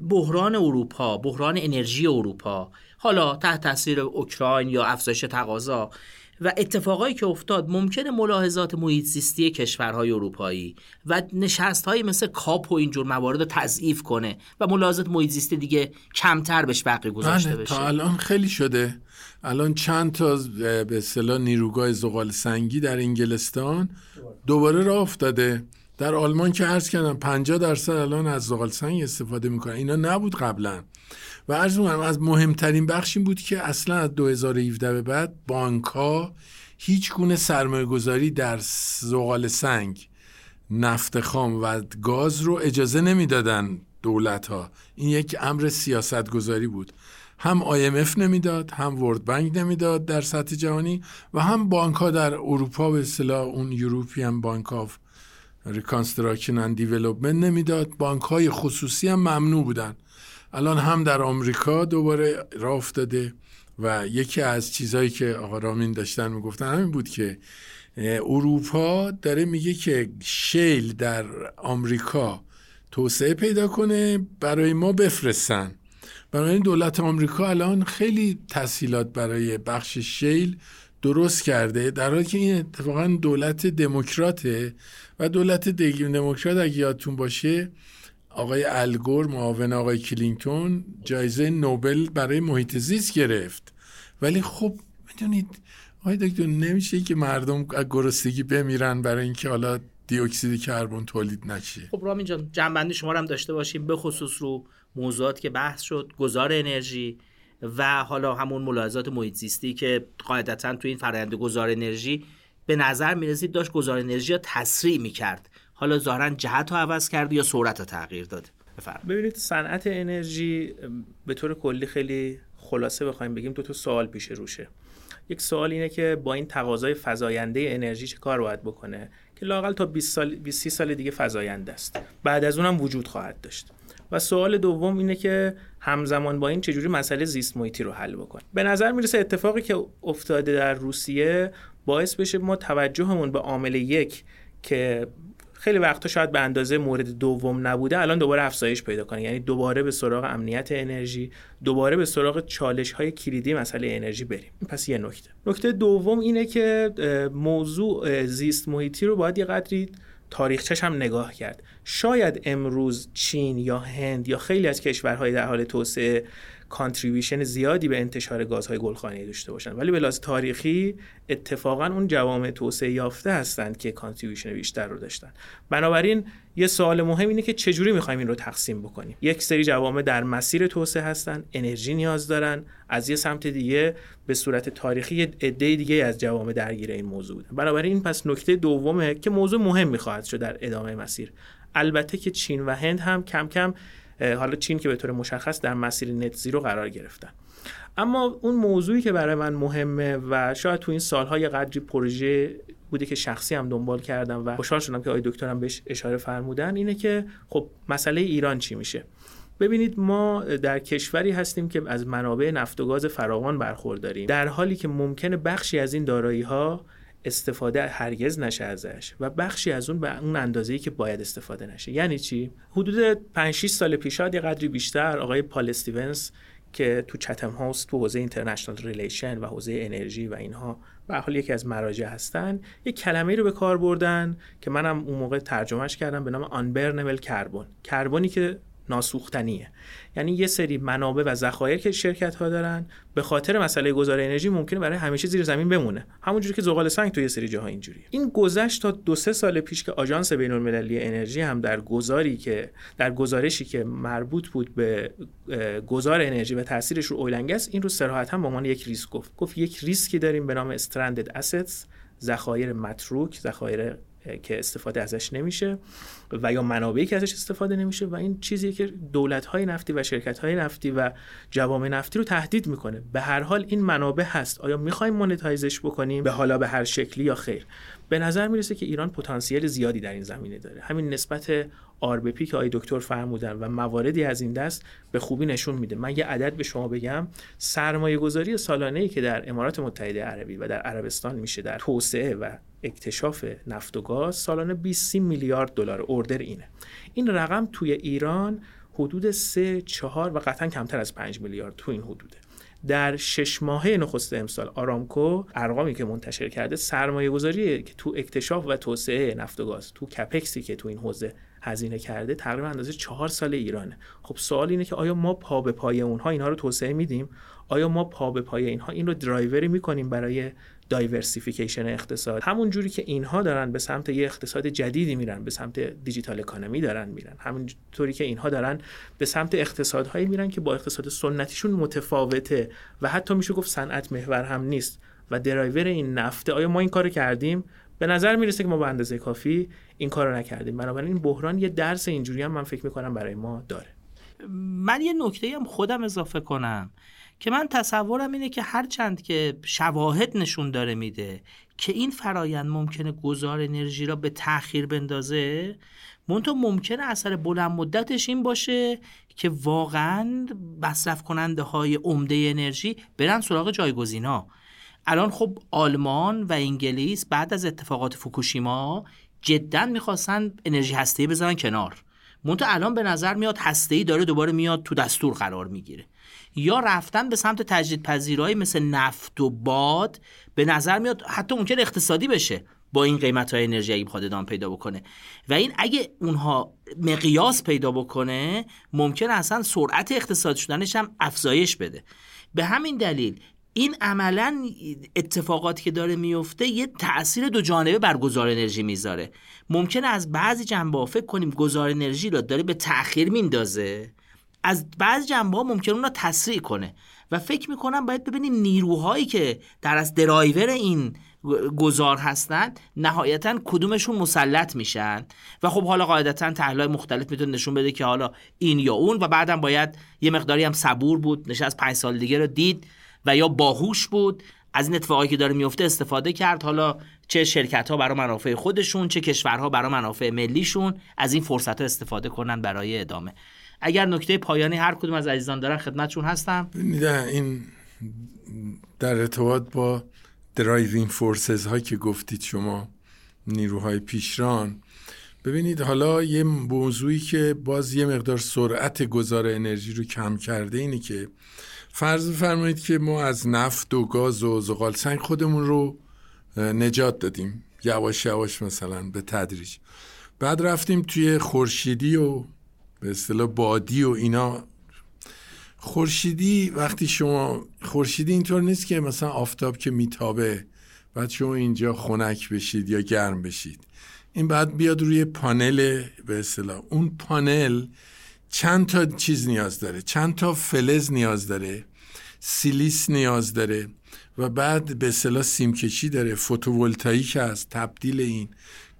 بحران اروپا بحران انرژی اروپا حالا تحت تاثیر اوکراین یا افزایش تقاضا و اتفاقایی که افتاد ممکنه ملاحظات محیط زیستی کشورهای اروپایی و نشست های مثل کاپ و اینجور موارد رو تضعیف کنه و ملاحظات محیط زیستی دیگه کمتر بهش بقی گذاشته بله، بشه. تا الان خیلی شده. الان چند تا به اصطلاح نیروگاه زغال سنگی در انگلستان دوباره راه افتاده. در آلمان که عرض کردم 50 درصد الان از زغال سنگ استفاده می‌کنن. اینا نبود قبلا. و عرض می‌کنم از مهمترین بخش این بود که اصلا از 2017 به بعد بانک ها هیچ گونه سرمایه گذاری در زغال سنگ نفت خام و گاز رو اجازه نمی‌دادن دولت ها این یک امر سیاست گذاری بود. هم IMF نمی‌داد هم World Bank نمی‌داد در سطح جهانی و هم بانک ها در اروپا به اصطلاح اون European Bank of Reconstruction and Development نمی‌داد. بانک های خصوصی هم ممنوع بودن. الان هم در آمریکا دوباره راه افتاده و یکی از چیزهایی که آقا رامین داشتن می‌گفتن همین بود که اروپا داره میگه که شیل در آمریکا توسعه پیدا کنه برای ما بفرستن. برای دولت آمریکا الان خیلی تسهیلات برای بخش شیل درست کرده در حالی که این اتفاقا دولت دموکراته و دولت دموکرات اگه یادتون باشه آقای الگور معاون آقای کلینتون جایزه نوبل برای محیط زیست گرفت. ولی خب می‌دونید آقای دکتر نمیشه که مردم از گرسنگی بمیرن برای اینکه حالا دیوکسید کربن تولید نشه. خب رامین جان جنبندی شما هم داشته باشیم به خصوص رو موضوعات که بحث شد گذار انرژی. و حالا همون ملاحظات محیط زیستی که قاعدتا تو این فرآیند گذار انرژی به نظر می‌رسید داشت گذار انرژی رو تسریع می‌کرد. حالا ظاهرا جهت رو عوض کرد یا سرعت رو تغییر داد؟ ببینید صنعت انرژی به طور کلی خیلی خلاصه بخوایم بگیم دو تا سوال پیش روشه. یک سوال اینه که با این تقاضای فزاینده انرژی چه کار باید بکنه؟ که لاقل تا 20 سال 20 سال دیگه فزاینده است. بعد از اونم وجود خواهد داشت. و سوال دوم اینه که همزمان با این چجوری مسئله زیست محیطی رو حل بکنه به نظر می‌رسه اتفاقی که افتاده در روسیه باعث بشه ما توجهمون به عامل یک که خیلی وقتا شاید به اندازه مورد دوم نبوده الان دوباره افزایش پیدا کنه. یعنی دوباره به سراغ امنیت انرژی دوباره به سراغ چالش های کلیدی مسئله انرژی بریم. پس یه نکته. نکته دوم اینه که موضوع زیست محیطی رو باید یه قدری تاریخچش هم نگاه کرد. شاید امروز چین یا هند یا خیلی از کشورهای در حال توسعه contribution زیادی به انتشار گازهای گلخانه‌ای داشته باشن. ولی به لحاظ تاریخی اتفاقا اون جوامع توسعه یافته هستند که contribution بیشتر رو داشتن. بنابراین یه سوال مهم اینه که چجوری می‌خوایم این رو تقسیم بکنیم؟ یک سری جوامع در مسیر توسعه هستن انرژی نیاز دارن. از یه سمت دیگه به صورت تاریخی عده دیگه از جوامع درگیر این موضوع بودن. بنابراین این پس نکته دومه که موضوع مهم می‌خواهد شد در ادامه مسیر. البته که چین و هند هم کم کم حالا چین که به طور مشخص در مسیر نت زیرو قرار گرفتن. اما اون موضوعی که برای من مهمه و شاید تو این سالهای قدری پروژه بوده که شخصی هم دنبال کردم و خوشحال شدم که آقای دکترم بهش اشاره فرمودن اینه که خب مسئله ایران چی میشه؟ ببینید ما در کشوری هستیم که از منابع نفت و گاز فراوان برخورداریم. در حالی که ممکنه بخشی از این دارایی ها استفاده هرگز نشه ازش و بخشی از اون به اون اندازه‌ای که باید استفاده نشه. یعنی چی؟ حدود 5 6 سال پیش یه قدری بیشتر آقای پال استیونز که تو Chatham House تو حوزه international relation و حوزه انرژی و اینها به هر حال یکی از مراجع هستن یک کلمه رو به کار بردن که منم اون موقع ترجمهش کردم به نام unburnable carbon. کربنی که ناسوختنیه. یعنی یه سری منابع و ذخایر که شرکت ها دارن به خاطر مسئله گذار انرژی ممکنه برای همیشه زیر زمین بمونه. همونجوری که زغال سنگ تو یه سری جاها اینجوریه. این گذشت تا دو سه سال پیش که آژانس بین المللی انرژی هم در گزاری که در گزارشی که مربوط بود به گذار انرژی و تاثیرش رو oil and gas این رو صراحتا به عنوان یک ریسک گفت. گفت یک ریسکی داریم به نام stranded assets ذخایر متروک ذخایر که استفاده ازش نمیشه و یا منابعی که ازش استفاده نمیشه و این چیزی که دولت های نفتی و شرکت های نفتی و جوامع نفتی رو تهدید می‌کنه. به هر حال این منابع هست. آیا می‌خوایم مونتایزش بکنیم؟ به حالا به هر شکلی یا خیر. به نظر می‌رسه که ایران پتانسیل زیادی در این زمینه داره. همین نسبت آربپی که آقای دکتر فرمودن و مواردی از این دست به خوبی نشون میده. من یه عدد به شما بگم. سرمایه گذاری سالانه ای که در امارات متحده عربی و در عربستان میشه در توسعه و اکتشاف نفت و گاز سالانه 20 میلیارد دلار اوردر اینه. این رقم توی ایران حدود 3 4 و قطعا کمتر از 5 میلیارد تو این حدوده. در شش ماهه نخست امسال آرامکو ارقامی که منتشر کرده سرمایه گذاری که تو اکتشاف و توسعه نفت و گاز تو کپکسی که تو این حوزه هزینه کرده تقریبا اندازه چهار سال ایرانه. خب سوال اینه که آیا ما پا به پای اونها اینها رو توسعه میدیم؟ آیا ما پا به پای اینها این رو درایوری می‌کنیم برای diversification اقتصاد. همون جوری که اینها دارن به سمت یه اقتصاد جدیدی میرن به سمت digital economy دارن میرن. همون طوری که اینها دارن به سمت اقتصادهایی میرن که با اقتصاد سنتیشون متفاوته و حتی میشه گفت صنعت محور هم نیست. و درایور این نفته آیا ما این کارو کردیم؟ به نظر می‌رسه که ما به اندازه کافی این کار رو نکردیم. بنابراین این بحران یه درس اینجوری هم من فکر می‌کنم برای ما داره. من یه نکته هم خودم اضافه کنم. که من تصورم اینه که هر چند که شواهد نشون داره میده که این فرایند ممکنه گذار انرژی را به تاخیر بندازه منتها ممکنه اثر بلند مدتش این باشه که واقعا مصرف کننده های عمده انرژی برن سراغ جایگزینا. الان خب آلمان و انگلیس بعد از اتفاقات فوکوشیما جدا می‌خواستن انرژی هسته‌ای بزنن کنار. منتها الان به نظر میاد هسته‌ای داره دوباره میاد تو دستور قرار می‌گیره. یا رفتن به سمت تجدید پذیرایی مثل نفت و باد به نظر میاد حتی ممکن اقتصادی بشه با این قیمت های انرژی اگه بخواد ادامه پیدا بکنه. و این اگه اونها مقیاس پیدا بکنه ممکن اصلا سرعت اقتصاد شدنش هم افزایش بده. به همین دلیل این عملا اتفاقاتی که داره میفته یه تاثیر دو جانبه بر گذار انرژی می‌ذاره. ممکنه از بعضی جنبه فکر کنیم گذار انرژی رو داره به تاخیر میندازه. از بعض جنبه ها ممکن اون رو تسریع کنه. و فکر می‌کنم باید ببینیم نیروهایی که در از درایور این گذار هستند نهایتا کدومشون مسلط میشن. و خب حالا قاعدتا تحلیل مختلف می‌تونه نشون بده که حالا این یا اون و بعدم باید یه مقداری هم صبور بود از پنج سال دیگه رو دید و یا باهوش بود. از این اتفاقایی که داره میفته استفاده کرد. حالا چه شرکت ها برای منافع خودشون چه کشورها برای منافع ملیشون از این فرصت ها استفاده کنن برای ادامه. اگر نکته پایانی هر کدوم از عزیزان دارن خدمتشون هستم. نه این در ارتباط با driving forces هایی که گفتید شما نیروهای پیشران ببینید حالا یه موضوعی که باز یه مقدار سرعت گذار انرژی رو کم کرده اینه که فرض فرمایید که ما از نفت و گاز و زغال سنگ خودمون رو نجات دادیم یواش یواش مثلا به تدریج. بعد رفتیم توی خورشیدی و به اصطلاح بادی و اینا. خورشیدی وقتی شما خورشیدی اینطور نیست که مثلا آفتاب که میتابه بعد شما اینجا خنک بشید یا گرم بشید. این بعد بیاد روی پانل به اصطلاح. اون پانل چند تا چیز نیاز داره. چند تا فلز نیاز داره. سیلیس نیاز داره. و بعد به اصطلاح سیمکشی داره. فوتوولتاییک هست. تبدیل این.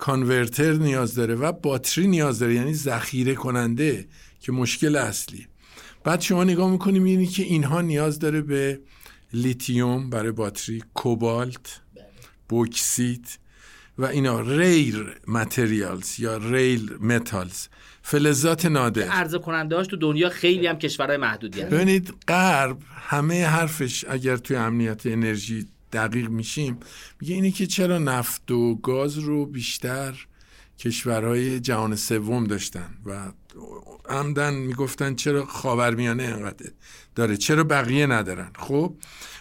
converter نیاز داره و باتری نیاز داره یعنی ذخیره کننده که مشکل اصلی. بعد شما نگاه می‌کنی می‌بینی که اینها نیاز داره به لیتیوم برای باتری کوبالت بوکسیت و اینا rare materials یا rare metals. فلزات نادر. عرضه کننده تو دنیا خیلی هم کشورهای محدودی هست ببینید غرب همه حرفش اگر توی امنیت انرژی دقیق میشیم میگه اینه که چرا نفت و گاز رو بیشتر کشورهای جهان سوم داشتن و عمدن می‌گفتن چرا خاورمیانه انقدر داره. چرا بقیه ندارن؟ خب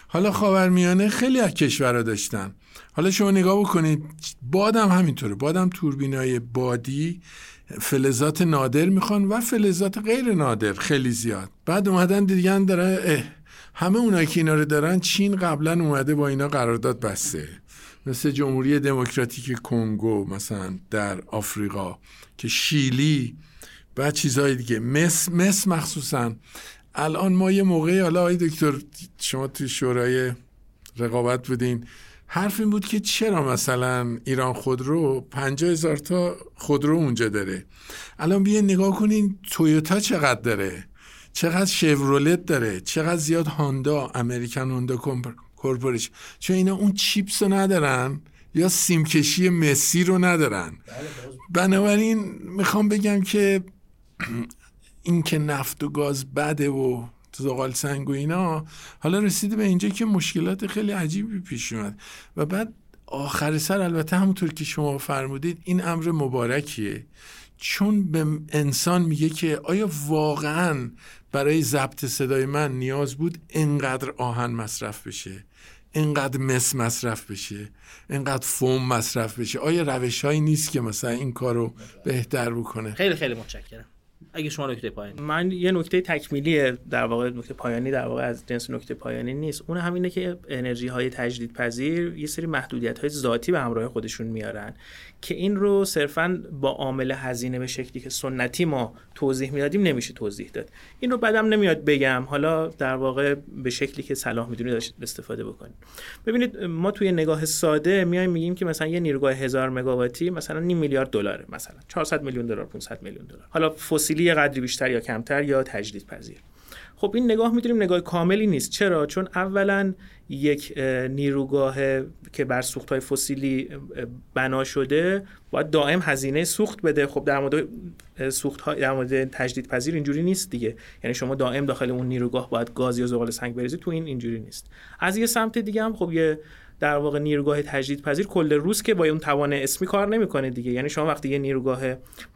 حالا خاورمیانه خیلی از کشورها داشتن. حالا شما نگاه بکنید بادم همینطوره. بادم توربینای بادی فلزات نادر می‌خوان و فلزات غیر نادر خیلی زیاد. بعد اومدن دیگه داره همه اونایی که اینا رو دارن چین قبلا اومده با اینا قرارداد بسته. مثل جمهوری دموکراتیک کنگو مثلا در آفریقا که شیلی و چیزهای دیگه. مس مس مخصوصا. الان ما یه موقعی حالا آقای دکتر شما توی شورای رقابت بودین. حرف این بود که چرا مثلا ایران خودرو پنجاه هزار تا خودرو اونجا داره؟ الان بیا نگاه کنین تویوتا چقدر داره؟ چقدر شورولت داره چقدر زیاد هاندا امریکن هوندا کورپوریشن چون اینا اون چیپس رو ندارن یا سیمکشی مسی رو ندارن. بنابراین می‌خوام بگم که این که نفت و گاز بده و زغال سنگ و اینا حالا رسیده به اینجا که مشکلات خیلی عجیبی پیش اومد. و بعد آخر سر البته همونطور که شما فرمودید این امر مبارکیه. چون به انسان میگه که آیا واقعا برای ضبط صدای من نیاز بود انقدر آهن مصرف بشه؟ اینقدر مس مصرف بشه؟ اینقدر فوم مصرف بشه؟ آیا روش هایی نیست که مثلا این کار رو بهتر بکنه؟ خیلی خیلی متشکرم. اگه شما نکته پایانی. من یه نکته تکمیلی در واقع نکته پایانی در واقع از جنس نکته پایانی نیست. اون همینه که انرژی های تجدید پذیر یه سری محدودیت های ذاتی به همراه خودشون میارن که این رو صرفا با عامل هزینه به شکلی که سنتی ما توضیح می‌دادیم نمیشه توضیح داد. این رو بعدم نمیاد بگم. حالا در واقع به شکلی که صلاح می‌دونید استفاده بکنید ببینید ما توی نگاه ساده میایم میگیم که مثلا یه نیروگاه هزار مگاواتی مثلا نیم میلیارد دلاره مثلا. 400 میلیون دلار 500 میلیون دلار. حالا فسیلی قدری بیشتر یا کمتر یا تجدید پذیر خب این نگاه می‌تونیم نگاه کاملی نیست. چرا؟ چون اولا یک نیروگاه که بر سوخت های فسیلی بنا شده باید دائم هزینه سوخت بده. خب در مورد سوخت های در مورد تجدید پذیر اینجوری نیست دیگه. یعنی شما دائم داخل اون نیروگاه باید گاز یا زغال سنگ بریزی تو این اینجوری نیست. از یه سمت دیگه هم خب یه در واقع نیروگاه تجدید پذیر کل روز که با اون توان اسمی کار نمی‌کنه دیگه. یعنی شما وقتی یه نیروگاه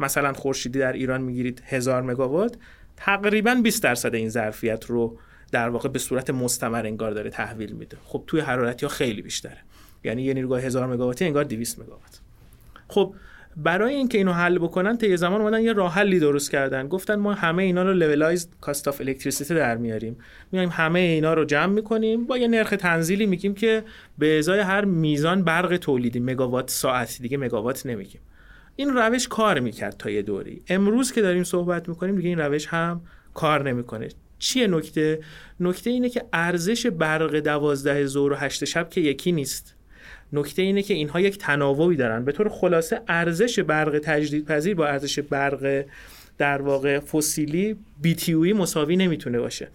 مثلا خورشیدی در ایران می‌گیرید هزار مگاوات تقریبا 20 درصد این ظرفیت رو در واقع به صورت مستمر انگار داره تحویل میده. خب توی حرارتی ها خیلی بیشتره. یعنی یه نیروگاه هزار مگاواتی انگار 200 مگاوات. خب برای اینکه اینو حل بکنن طی زمان اومدن یه راه حلی درست کردن. گفتن ما همه اینا رو لولایزد کاست اف الکتریسیته در میاریم. میایم همه اینا رو جمع می‌کنیم با یه نرخ تنزیلی میگیم که به ازای هر میزان برق تولیدی مگاوات ساعت دیگه مگاوات نمیگیم. این روش کار می‌کرد تا یه دوری. امروز که داریم صحبت می‌کنیم دیگه این روش هم کار نمی‌کنه. چیه نکته؟ نکته اینه که ارزش برق دوازده ظهر و هشت شب که یکی نیست. نکته اینه که اینها یک تناوبی دارن. به طور خلاصه ارزش برق تجدیدپذیر با ارزش برق در واقع فسیلی بیتیوی مساوی نمی‌تونه باشه.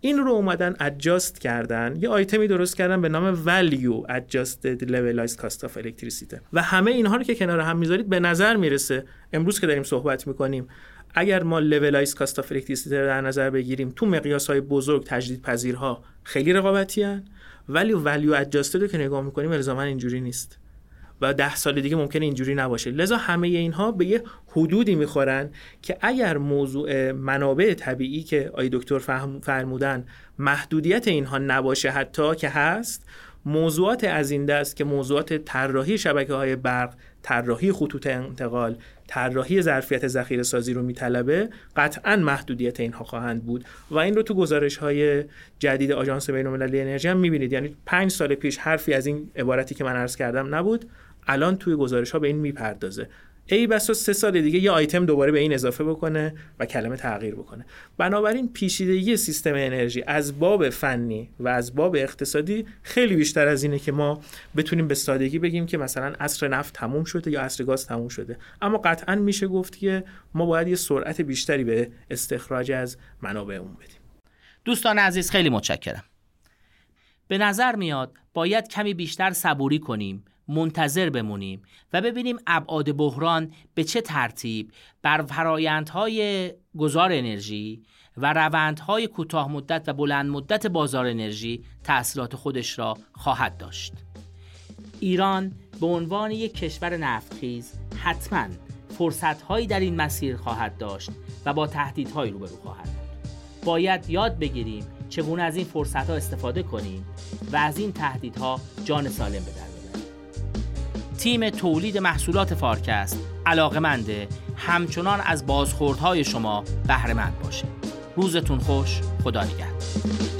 این رو اومدن ادجاست کردن. یه آیتمی درست کردن به نام value adjusted levelized cost of electricity. و همه اینها رو که کنار هم می‌ذارید به نظر می‌رسه امروز که داریم صحبت می‌کنیم اگر ما levelized cost of electricity رو در نظر بگیریم تو مقیاس های بزرگ تجدید پذیرها خیلی رقابتی هن ولی value adjusted رو که نگاه می‌کنیم الزاما اینجوری نیست. و ده سال دیگه ممکنه اینجوری نباشه. لذا همه اینها به یه حدودی می‌خورن که اگر موضوع منابع طبیعی که آی دکتر فرمودن محدودیت اینها نباشه حتی که هست موضوعات از این دست که موضوعات طراحی شبکه های برق طراحی خطوط انتقال طراحی ظرفیت ذخیره سازی رو میطلبه قطعا محدودیت اینها خواهند بود. و این رو تو گزارش های جدید آژانس بین‌المللی انرژی هم می‌بینید. یعنی پنج سال پیش حرفی از این عبارتی که من عرض کردم نبود. الان توی گزارش ها به این می‌پردازه. ای بسا سه سال دیگه یه آیتم دوباره به این اضافه بکنه و کلمه تغییر بکنه. بنابراین پیچیدگی سیستم انرژی از باب فنی و از باب اقتصادی خیلی بیشتر از اینه که ما بتونیم به سادگی بگیم که مثلا عصر نفت تموم شده یا عصر گاز تموم شده. اما قطعا میشه گفت که ما باید یه سرعت بیشتری به استخراج از منابع اون بدیم. دوستان عزیز خیلی متشکرم. به نظر میاد باید کمی بیشتر صبوری کنیم منتظر بمونیم و ببینیم ابعاد بحران به چه ترتیب بر فرایندهای گذار انرژی و روندهای کوتاه مدت و بلند مدت بازار انرژی تأثیرات خودش را خواهد داشت. ایران به عنوان یک کشور نفتخیز حتما فرصتهایی در این مسیر خواهد داشت و با تهدیدهایی روبرو خواهد بود. باید یاد بگیریم چگونه از این فرصتها استفاده کنیم و از این تهدیدها جان سالم بدهیم. تیم تولید محصولات فارکست علاقمنده همچنان از بازخوردهای شما بهرهمند باشه. روزتون خوش خدا نگهدار.